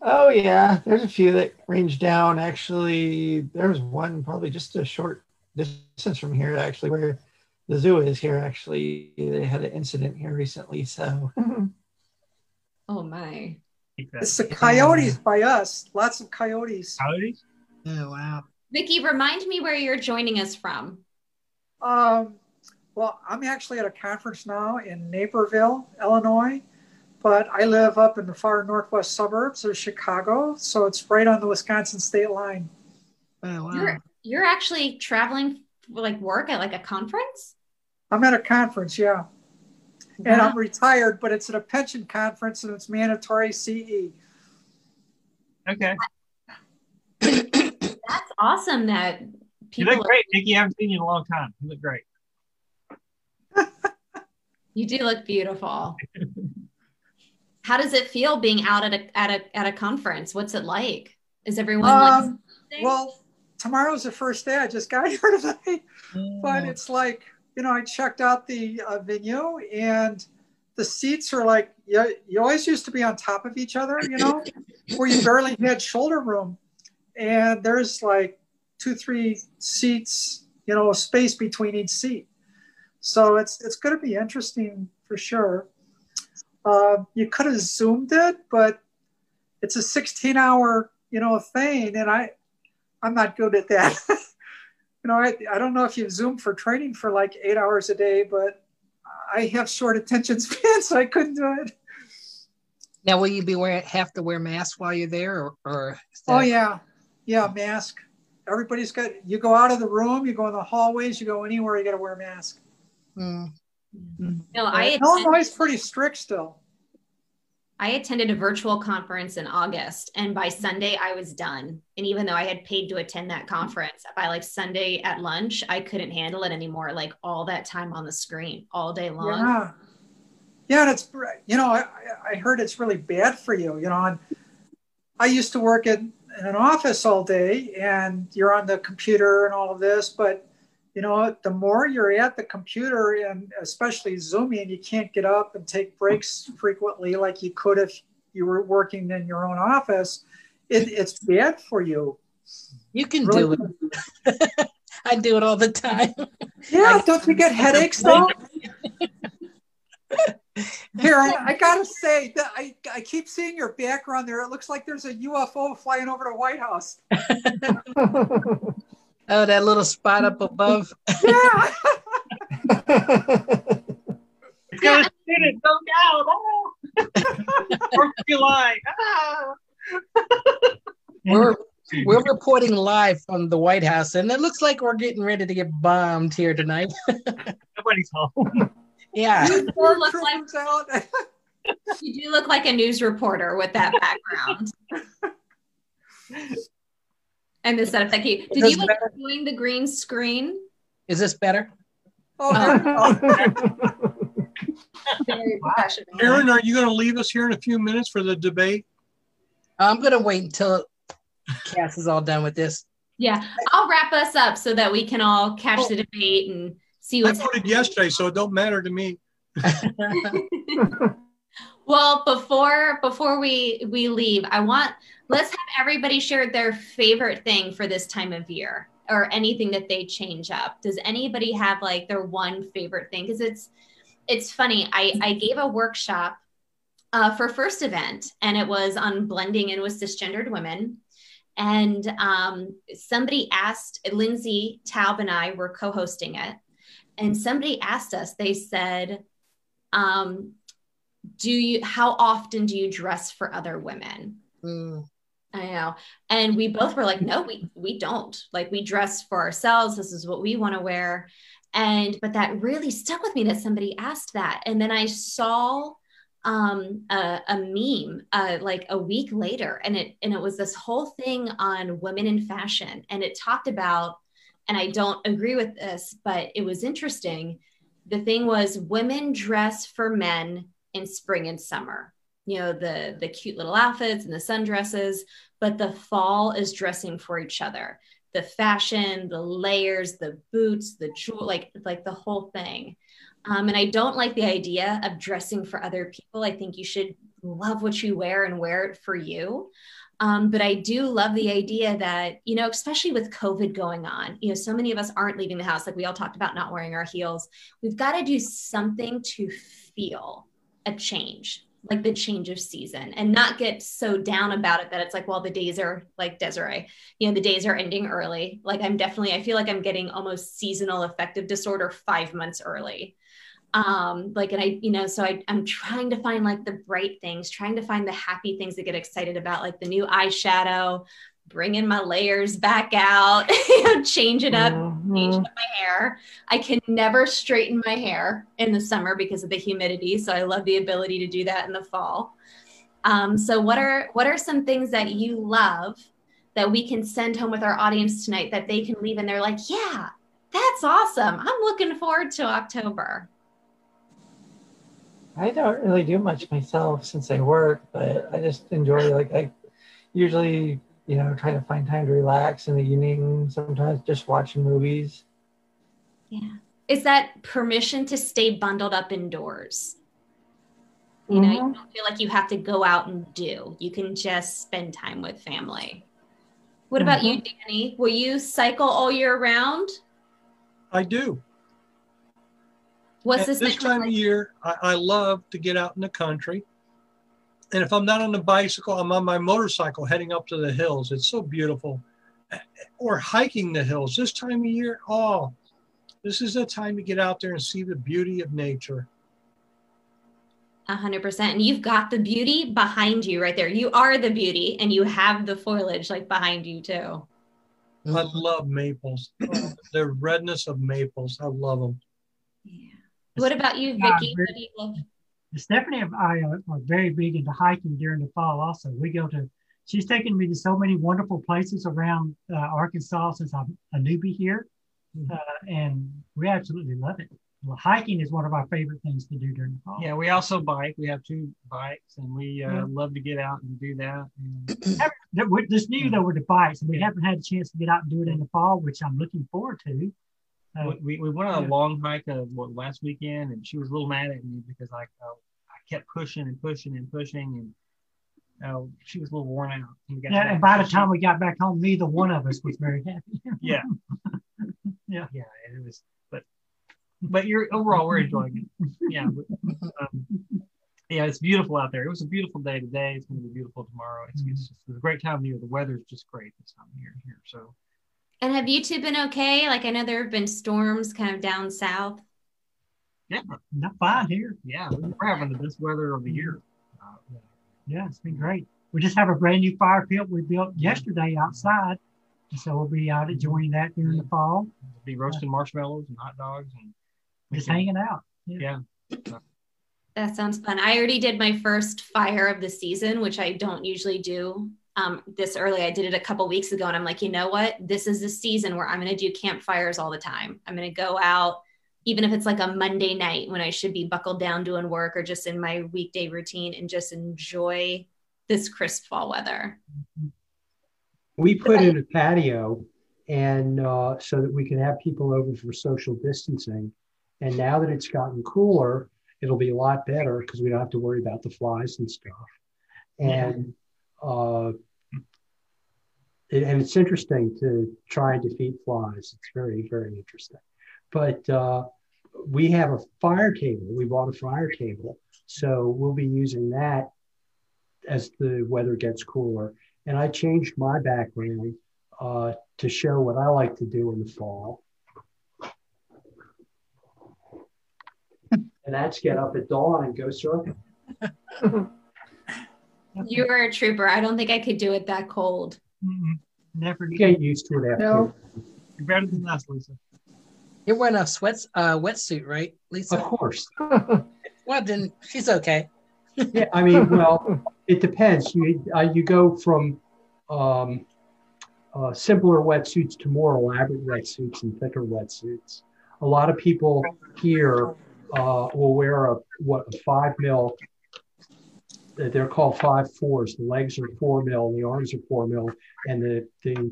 Speaker 2: Oh yeah, there's a few that range down. Actually, there was one probably just a short distance from here, actually, where the zoo is here. Actually, they had an incident here recently, so
Speaker 1: Oh my.
Speaker 9: It's the coyotes by us. Lots of coyotes.
Speaker 6: Coyotes?
Speaker 3: Oh wow.
Speaker 1: Vicky, remind me where you're joining us from.
Speaker 9: Um, well, I'm actually at a conference now in Naperville, Illinois, but I live up in the far northwest suburbs of Chicago, so it's right on the Wisconsin state line.
Speaker 3: Oh wow.
Speaker 1: You're you're actually traveling for like work at like a conference?
Speaker 9: I'm at a conference, yeah. And
Speaker 1: Wow.
Speaker 9: I'm retired, but it's at a pension conference and it's mandatory E. CE.
Speaker 6: Okay. [COUGHS]
Speaker 1: That's awesome that
Speaker 6: You look great, Nikki. I haven't seen you in a long time. You look great. [LAUGHS]
Speaker 1: you do look beautiful. [LAUGHS] How does it feel being out at a at a at a conference? What's it like? Is everyone like
Speaker 9: Um, well, tomorrow's the first day. I just got [LAUGHS] here today, but it's like you know, I checked out the uh, venue and the seats are like you, you always used to be on top of each other, you know, [COUGHS] where you barely had shoulder room, and there's like two, three seats, you know, space between each seat. So it's it's going to be interesting for sure. Uh, you could have zoomed it, but it's a 16 hour you know thing and i i'm not good at that. [LAUGHS] You know I, I don't know if you zoom for training for like eight hours a day but i have short attention [LAUGHS] span so i couldn't do it.
Speaker 3: Now, will you be wearing have to wear masks while you're there, or, or is
Speaker 9: oh yeah. Yeah mask. Everybody's got you go out of the room you go in the hallways you go anywhere you got to wear a mask
Speaker 3: Hmm.
Speaker 1: No, I
Speaker 9: illinois is pretty strict still
Speaker 1: I attended a virtual conference in August, and by Sunday I was done. And even though I had paid to attend that conference, by like Sunday at lunch, I couldn't handle it anymore. Like all that time on the screen all day long.
Speaker 9: Yeah. Yeah, and it's you know I, I heard it's really bad for you. You know, and I used to work in, in an office all day, and you're on the computer and all of this. But you know, the more you're at the computer, and especially zooming, you can't get up and take breaks frequently like you could if you were working in your own office. It, it's bad for you.
Speaker 3: You can do it. [LAUGHS] I do it all the time.
Speaker 9: Yeah, don't you get headaches though? Here, I, I, gotta say that I, I keep seeing your background there. It looks like there's a UFO flying over the White House. [LAUGHS]
Speaker 3: oh, that little spot up above. [LAUGHS]
Speaker 9: Yeah.
Speaker 6: it's got a student go down. Oh. Fourth of July. Ah.
Speaker 3: We're we're reporting live from the White House, and it looks like we're getting ready to get bombed here tonight. [LAUGHS]
Speaker 6: Nobody's home.
Speaker 3: Yeah.
Speaker 1: You [LAUGHS] do look like, you do look like a news reporter with that background. And the setup. Thank you. Did you look doing the green screen?
Speaker 3: Is this better?
Speaker 9: Oh, oh. [LAUGHS]
Speaker 1: Very professional.
Speaker 4: Aaron, are you going to leave us here in a few minutes for the debate?
Speaker 3: I'm going to wait until Cass is all done with this.
Speaker 1: Yeah, I'll wrap us up so that we can all catch the debate and see what's.
Speaker 4: I
Speaker 1: what's
Speaker 4: voted yesterday, so it don't matter to me. [LAUGHS] [LAUGHS]
Speaker 1: well before before we we leave i want let's have everybody share their favorite thing for this time of year or anything that they change up. Does anybody have like their one favorite thing? Because it's it's funny. I i gave a workshop uh, for first event and it was on blending in with cisgendered women. And um, somebody asked lindsay taub and i were co-hosting it. And somebody asked us they said um, do you how often do you dress for other women?
Speaker 3: Mm.
Speaker 1: i know. And we both were like no we we don't. Like we dress for ourselves. This is what we want to wear. And but that really stuck with me that somebody asked that. And then i saw um a, a meme uh like a week later. And it and it was this whole thing on women in fashion. And it talked about and i don't agree with this but it was interesting. The thing was women dress for men in spring and summer. You know the the cute little outfits and the sundresses but the fall is dressing for each other. The fashion the layers the boots the jewel like like the whole thing. Um, and i don't like the idea of dressing for other people. I think you should love what you wear and wear it for you. Um, but I do love the idea that, you know, especially with COVID going on, you know, so many of us aren't leaving the house. Like we all talked about not wearing our heels. We've got to do something to feel a change, like the change of season, and not get so down about it that it's like, well, the days are like Desiree, you know, the days are ending early. Like I'm definitely, I feel like I'm getting almost seasonal affective disorder five months early um like and i you know so I, i'm trying to find like the bright things trying to find the happy things to get excited about like the new eyeshadow bringing my layers back out [LAUGHS] you know change it up change up my hair. I can never straighten my hair in the summer because of the humidity so i love the ability to do that in the fall. Um, so what are what are some things that you love that we can send home with our audience tonight that they can leave and they're like yeah that's awesome. I'm looking forward to october.
Speaker 2: I don't really do much myself since I work, but I just enjoy like I usually, you know, try to find time to relax in the evening, sometimes just watching movies.
Speaker 1: Yeah. Is that permission to stay bundled up indoors? You know, you mm-hmm. don't feel like you have to go out and do. You can just spend time with family. What about you, mm-hmm. Danny? Will you cycle all year round?
Speaker 4: I do.
Speaker 1: What's
Speaker 4: At
Speaker 1: this,
Speaker 4: this time of year, I, I love to get out in the country. And if I'm not on the bicycle, I'm on my motorcycle heading up to the hills. It's so beautiful. Or hiking the hills. This time of year, oh, this is the time to get out there and see the beauty of nature.
Speaker 1: A hundred percent. And you've got the beauty behind you right there. You are the beauty and you have the foliage like behind you too.
Speaker 4: I love maples. Oh, the redness of maples. I love them. Yeah.
Speaker 1: What about you,
Speaker 7: Yeah,
Speaker 1: Vicky? What do you love?
Speaker 7: Stephanie and I are, are very big into hiking during the fall. Also, we go to. She's taken me to so many wonderful places around uh, Arkansas since I'm a newbie here, uh, and we absolutely love it. Well, hiking is one of our favorite things to do during the fall.
Speaker 6: Yeah, we also bike. We have two bikes, and we uh,
Speaker 7: Yeah.
Speaker 6: love to get out and do that. And [CLEARS THROAT]
Speaker 7: Haven't- that- we're- This new though with the bikes, and we haven't had a chance to get out and do it in the fall, which I'm looking forward to. Uh,
Speaker 6: we- we, we went on a long hike uh, what, last weekend, and she was a little mad at me because I uh, I kept pushing and pushing and pushing, and Oh, she was a little worn out. got
Speaker 7: Yeah,
Speaker 6: back.
Speaker 7: and by the time we got back home, neither one of us was very happy. [LAUGHS] [LAUGHS]
Speaker 6: yeah,
Speaker 7: yeah,
Speaker 6: yeah, it was, but but you're overall we're enjoying it. Yeah, but, um, yeah, it's beautiful out there. It was a beautiful day today. It's going to be beautiful tomorrow. It's, it's, just, it's a great time of year. The weather's just great this time of year here. So
Speaker 1: And have you two been okay? Like I know there have been storms kind of down south.
Speaker 6: yeah,
Speaker 7: not fine here.
Speaker 6: yeah, we're having the best weather of the year. Uh, yeah.
Speaker 7: Yeah, it's been great. We just have a brand new fire pit we built yesterday outside. So we'll be out enjoying that during the fall,
Speaker 6: be roasting marshmallows and hot dogs and
Speaker 7: just
Speaker 6: making-
Speaker 7: hanging out.
Speaker 6: Yeah.
Speaker 1: That sounds fun. I already did my first fire of the season, which I don't usually do um, this early. I did it a couple weeks ago, and I'm like, you know what? This is the season where I'm going to do campfires all the time. I'm going to go out, even if it's like a Monday night when I should be buckled down doing work or just in my weekday routine, and just enjoy this crisp fall weather.
Speaker 5: We put in a patio and uh, so that we can have people over for social distancing. And now that it's gotten cooler, it'll be a lot better because we don't have to worry about the flies and stuff. And uh, it, and it's interesting to try and defeat flies. It's very, very interesting. But uh, we have a fire cable. We bought a fire cable. So we'll be using that as the weather gets cooler. And I changed my background uh, to show what I like to do in the fall. and that's get up at dawn and go surfing. [LAUGHS]
Speaker 1: You're a trooper. I don't think I could do it that cold.
Speaker 7: Never
Speaker 5: get used to it after.
Speaker 6: No. You're better than us, Lisa.
Speaker 3: You're wearing a sweat uh, wetsuit, right, Lisa?
Speaker 5: Of course. [LAUGHS]
Speaker 3: Well, then she's okay.
Speaker 5: yeah, I mean, well, it depends. You uh, you go from um, uh, simpler wetsuits to more elaborate wetsuits and thicker wetsuits. A lot of people here uh, will wear a what a five mil. They're called five fours. The legs are four mil, the arms are four mil, and the the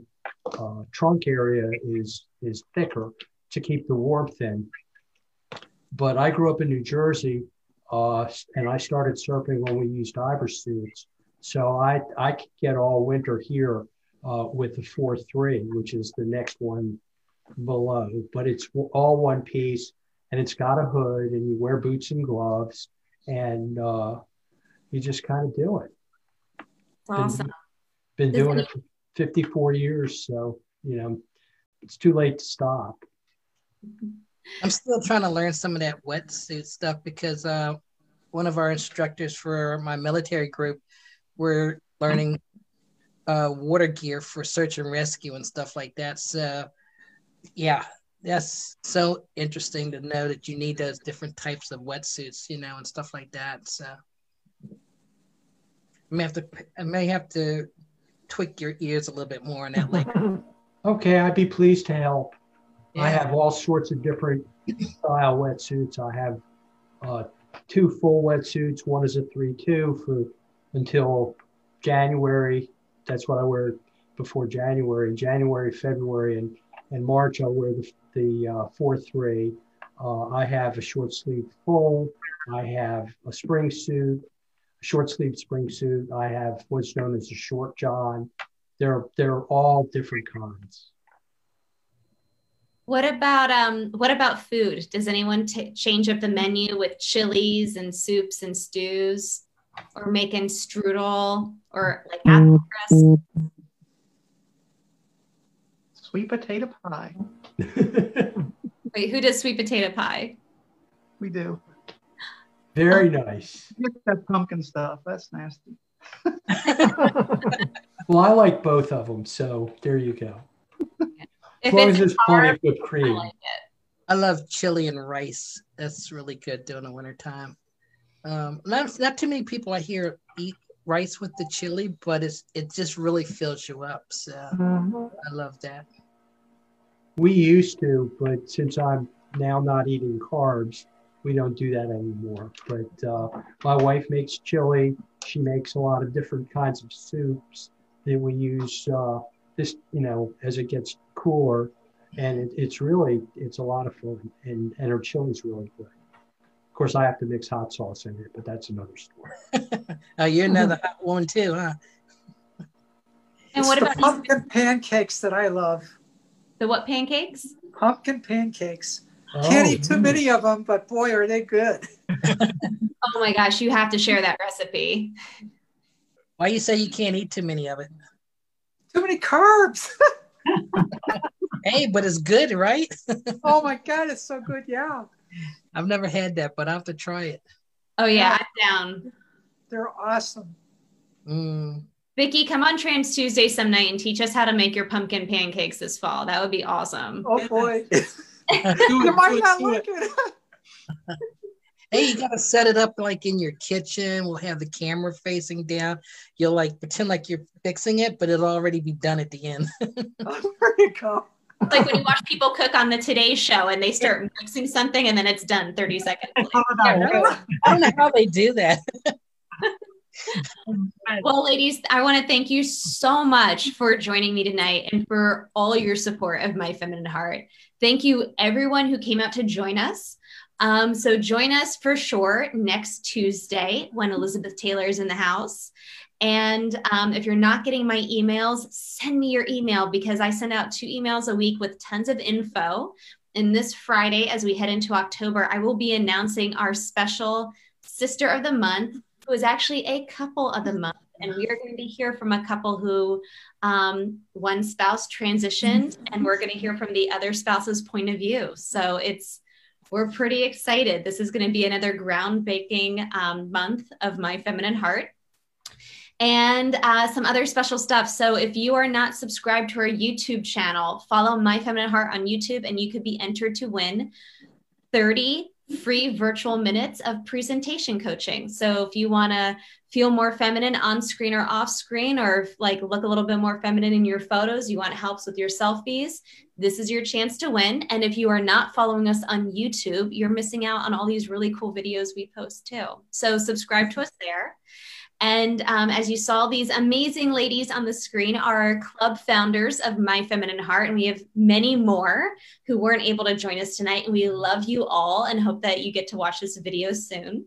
Speaker 5: uh, trunk area is is thicker to keep the warmth in. But I grew up in New Jersey, uh, and I started surfing when we used diver suits. So I I could get all winter here uh, with the four three, which is the next one below. But it's all one piece, and it's got a hood, and you wear boots and gloves, and uh, you just kind of do it.
Speaker 1: Awesome.
Speaker 5: Been
Speaker 1: Does
Speaker 5: doing it for 54 years, so you know it's too late to stop.
Speaker 3: I'm still trying to learn some of that wetsuit stuff because uh, one of our instructors for my military group, we're learning uh, water gear for search and rescue and stuff like that. So, yeah, that's so interesting to know that you need those different types of wetsuits, you know, and stuff like that. So, I may have to, I may have to tweak your ears a little bit more on that later. [LAUGHS]
Speaker 5: Okay, I'd be pleased to help. I have all sorts of different style wetsuits. I have uh, two full wetsuits. One is a three-two for until January. That's what I wear before January. January, February, and and March, I'll wear the the uh, four-three. Uh, I have a short sleeve full. I have a spring suit, short sleeve spring suit. I have what's known as a short john. They're they're all different kinds.
Speaker 1: What about um what about food? Does anyone t- change up the menu with chilies and soups and stews or making strudel or like apple crust?
Speaker 8: Sweet potato pie.
Speaker 1: Wait, who does sweet potato pie?
Speaker 8: We do.
Speaker 5: Very nice.
Speaker 8: Just that pumpkin stuff. That's nasty. [LAUGHS]
Speaker 5: Well, I like both of them, so there you go.
Speaker 1: If
Speaker 5: as long
Speaker 1: it's
Speaker 5: as there's plenty of
Speaker 1: carb,
Speaker 5: whipped cream.
Speaker 3: I love chili and rice. That's really good during the wintertime. Um, not not too many people I hear eat rice with the chili, but it's it just really fills you up. So I love that.
Speaker 5: We used to, but since I'm now not eating carbs, we don't do that anymore. But uh, my wife makes chili. She makes a lot of different kinds of soups that we use uh, this, you know, as it gets cooler. And it, it's really, it's a lot of fun. And, and her chili's really good.
Speaker 13: Of course, I have to mix hot sauce in it, but that's another story. [LAUGHS]
Speaker 3: oh, you're another hot one too, huh?
Speaker 1: And
Speaker 9: It's
Speaker 1: what
Speaker 9: the
Speaker 1: about
Speaker 9: pumpkin pancakes that I love?
Speaker 1: the what pancakes?
Speaker 9: Pumpkin pancakes. Can't eat too many of them, but boy, are they good. [LAUGHS]
Speaker 1: Oh my gosh, you have to share that recipe.
Speaker 3: Why you say you can't eat too many of it?
Speaker 9: Too many carbs. [LAUGHS]
Speaker 3: Hey, but it's good, right? [LAUGHS]
Speaker 9: oh my God, it's so good. Yeah.
Speaker 3: I've never had that, but I have to try it.
Speaker 1: Oh yeah, I'm down.
Speaker 9: They're awesome.
Speaker 3: Mm.
Speaker 1: Vicky, come on Trans Tuesday some night and teach us how to make your pumpkin pancakes this fall. That would be awesome.
Speaker 9: Oh boy.
Speaker 4: Do
Speaker 9: you
Speaker 4: it,
Speaker 9: might not
Speaker 4: do
Speaker 9: like
Speaker 4: it.
Speaker 9: it.
Speaker 3: Hey, you gotta set it up like in your kitchen. We'll have the camera facing down. You'll like pretend like you're fixing it, but it'll already be done at the end. [LAUGHS] [LAUGHS]
Speaker 9: there you go.
Speaker 1: Like when you watch people cook on the Today Show and they start mixing something and then it's done 30 seconds. later.
Speaker 3: I don't know how they do that. [LAUGHS] [LAUGHS]
Speaker 1: Well, ladies, I want to thank you so much for joining me tonight and for all your support of My Feminine Heart. Thank you, everyone who came out to join us. Um, so, join us for sure next Tuesday when Elizabeth Taylor is in the house. And um, if you're not getting my emails, send me your email because I send out two emails a week with tons of info. And this Friday, as we head into October, I will be announcing our special Sister of the Month, who is actually a couple of the month. And we are going to hear from a couple who um, one spouse transitioned, and we're going to hear from the other spouse's point of view. So it's we're pretty excited. This is going to be another groundbreaking um, month of My Feminine Heart and uh, some other special stuff. So if you are not subscribed to our YouTube channel, follow My Feminine Heart on YouTube, and you could be entered to win 30 free virtual minutes of presentation coaching. So if you want to feel more feminine on screen or off screen, or like look a little bit more feminine in your photos, you want helps with your selfies, this is your chance to win. And if you are not following us on YouTube, you're missing out on all these really cool videos we post too. So subscribe to us there. And um, as you saw, these amazing ladies on the screen are club founders of My Feminine Heart. And we have many more who weren't able to join us tonight. And we love you all and hope that you get to watch this video soon.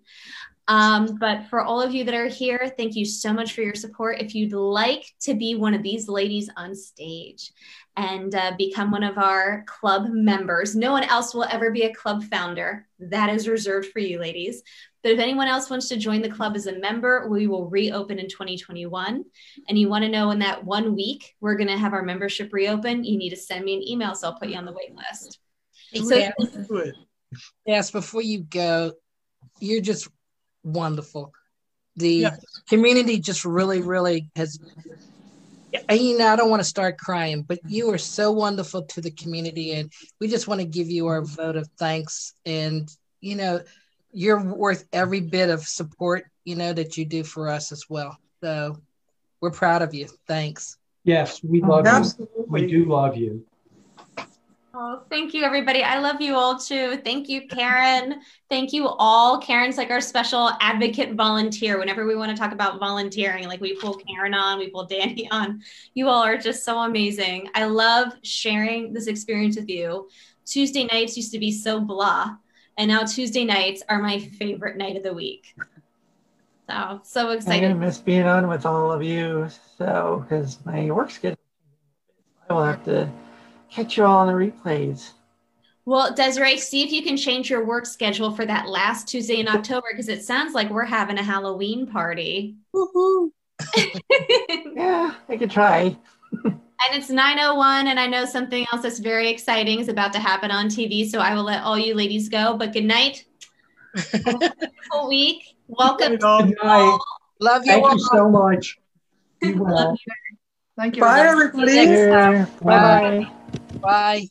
Speaker 1: Um, but for all of you that are here, thank you so much for your support. If you'd like to be one of these ladies on stage and uh, become one of our club members, no one else will ever be a club founder. That is reserved for you, ladies. But if anyone else wants to join the club as a member, we will reopen in 2021. And you want to know in that one week we're going to have our membership reopen, you need to send me an email so I'll put you on the wait list. So,
Speaker 3: Yes. yes, before you go, you're just wonderful. The
Speaker 4: Yes.
Speaker 3: community just really, really has. and, You know, I don't want to start crying, but you are so wonderful to the community, and we just want to give you our vote of thanks. And you know, you're worth every bit of support you know that you do for us as well. So we're proud of you. Thanks.
Speaker 13: Yes, we love
Speaker 9: Absolutely.
Speaker 13: you. Oh, we do love you.
Speaker 1: Oh, thank you, everybody. I love you all too. Thank you, Karen. Thank you all. Karen's like our special advocate volunteer. Whenever we want to talk about volunteering, like we pull Karen on, we pull Danny [LAUGHS] on. You all are just so amazing. I love sharing this experience with you. Tuesday nights used to be so blah, and now Tuesday nights are my favorite night of the week. So, so excited.
Speaker 2: I'm gonna
Speaker 1: excited.
Speaker 2: miss being on with all of you. So, because my work schedule, I will have to catch you all on the replays.
Speaker 1: Well, Desiree, see if you can change your work schedule for that last Tuesday in [LAUGHS] October because it sounds like we're having a Halloween party.
Speaker 3: Woohoo! [LAUGHS]
Speaker 2: Yeah, I could try.
Speaker 1: And it's 901, and I know something else that's very exciting is about to happen on TV. So I will let all you ladies go. But good night. [LAUGHS] Whole week. Welcome.
Speaker 4: Good night.
Speaker 13: Good night.
Speaker 3: Love you
Speaker 13: Thank
Speaker 3: all.
Speaker 13: you so much. Be well.
Speaker 8: Thank you.
Speaker 9: Bye,
Speaker 8: everybody.
Speaker 9: everybody.
Speaker 2: Bye bye.
Speaker 3: Bye.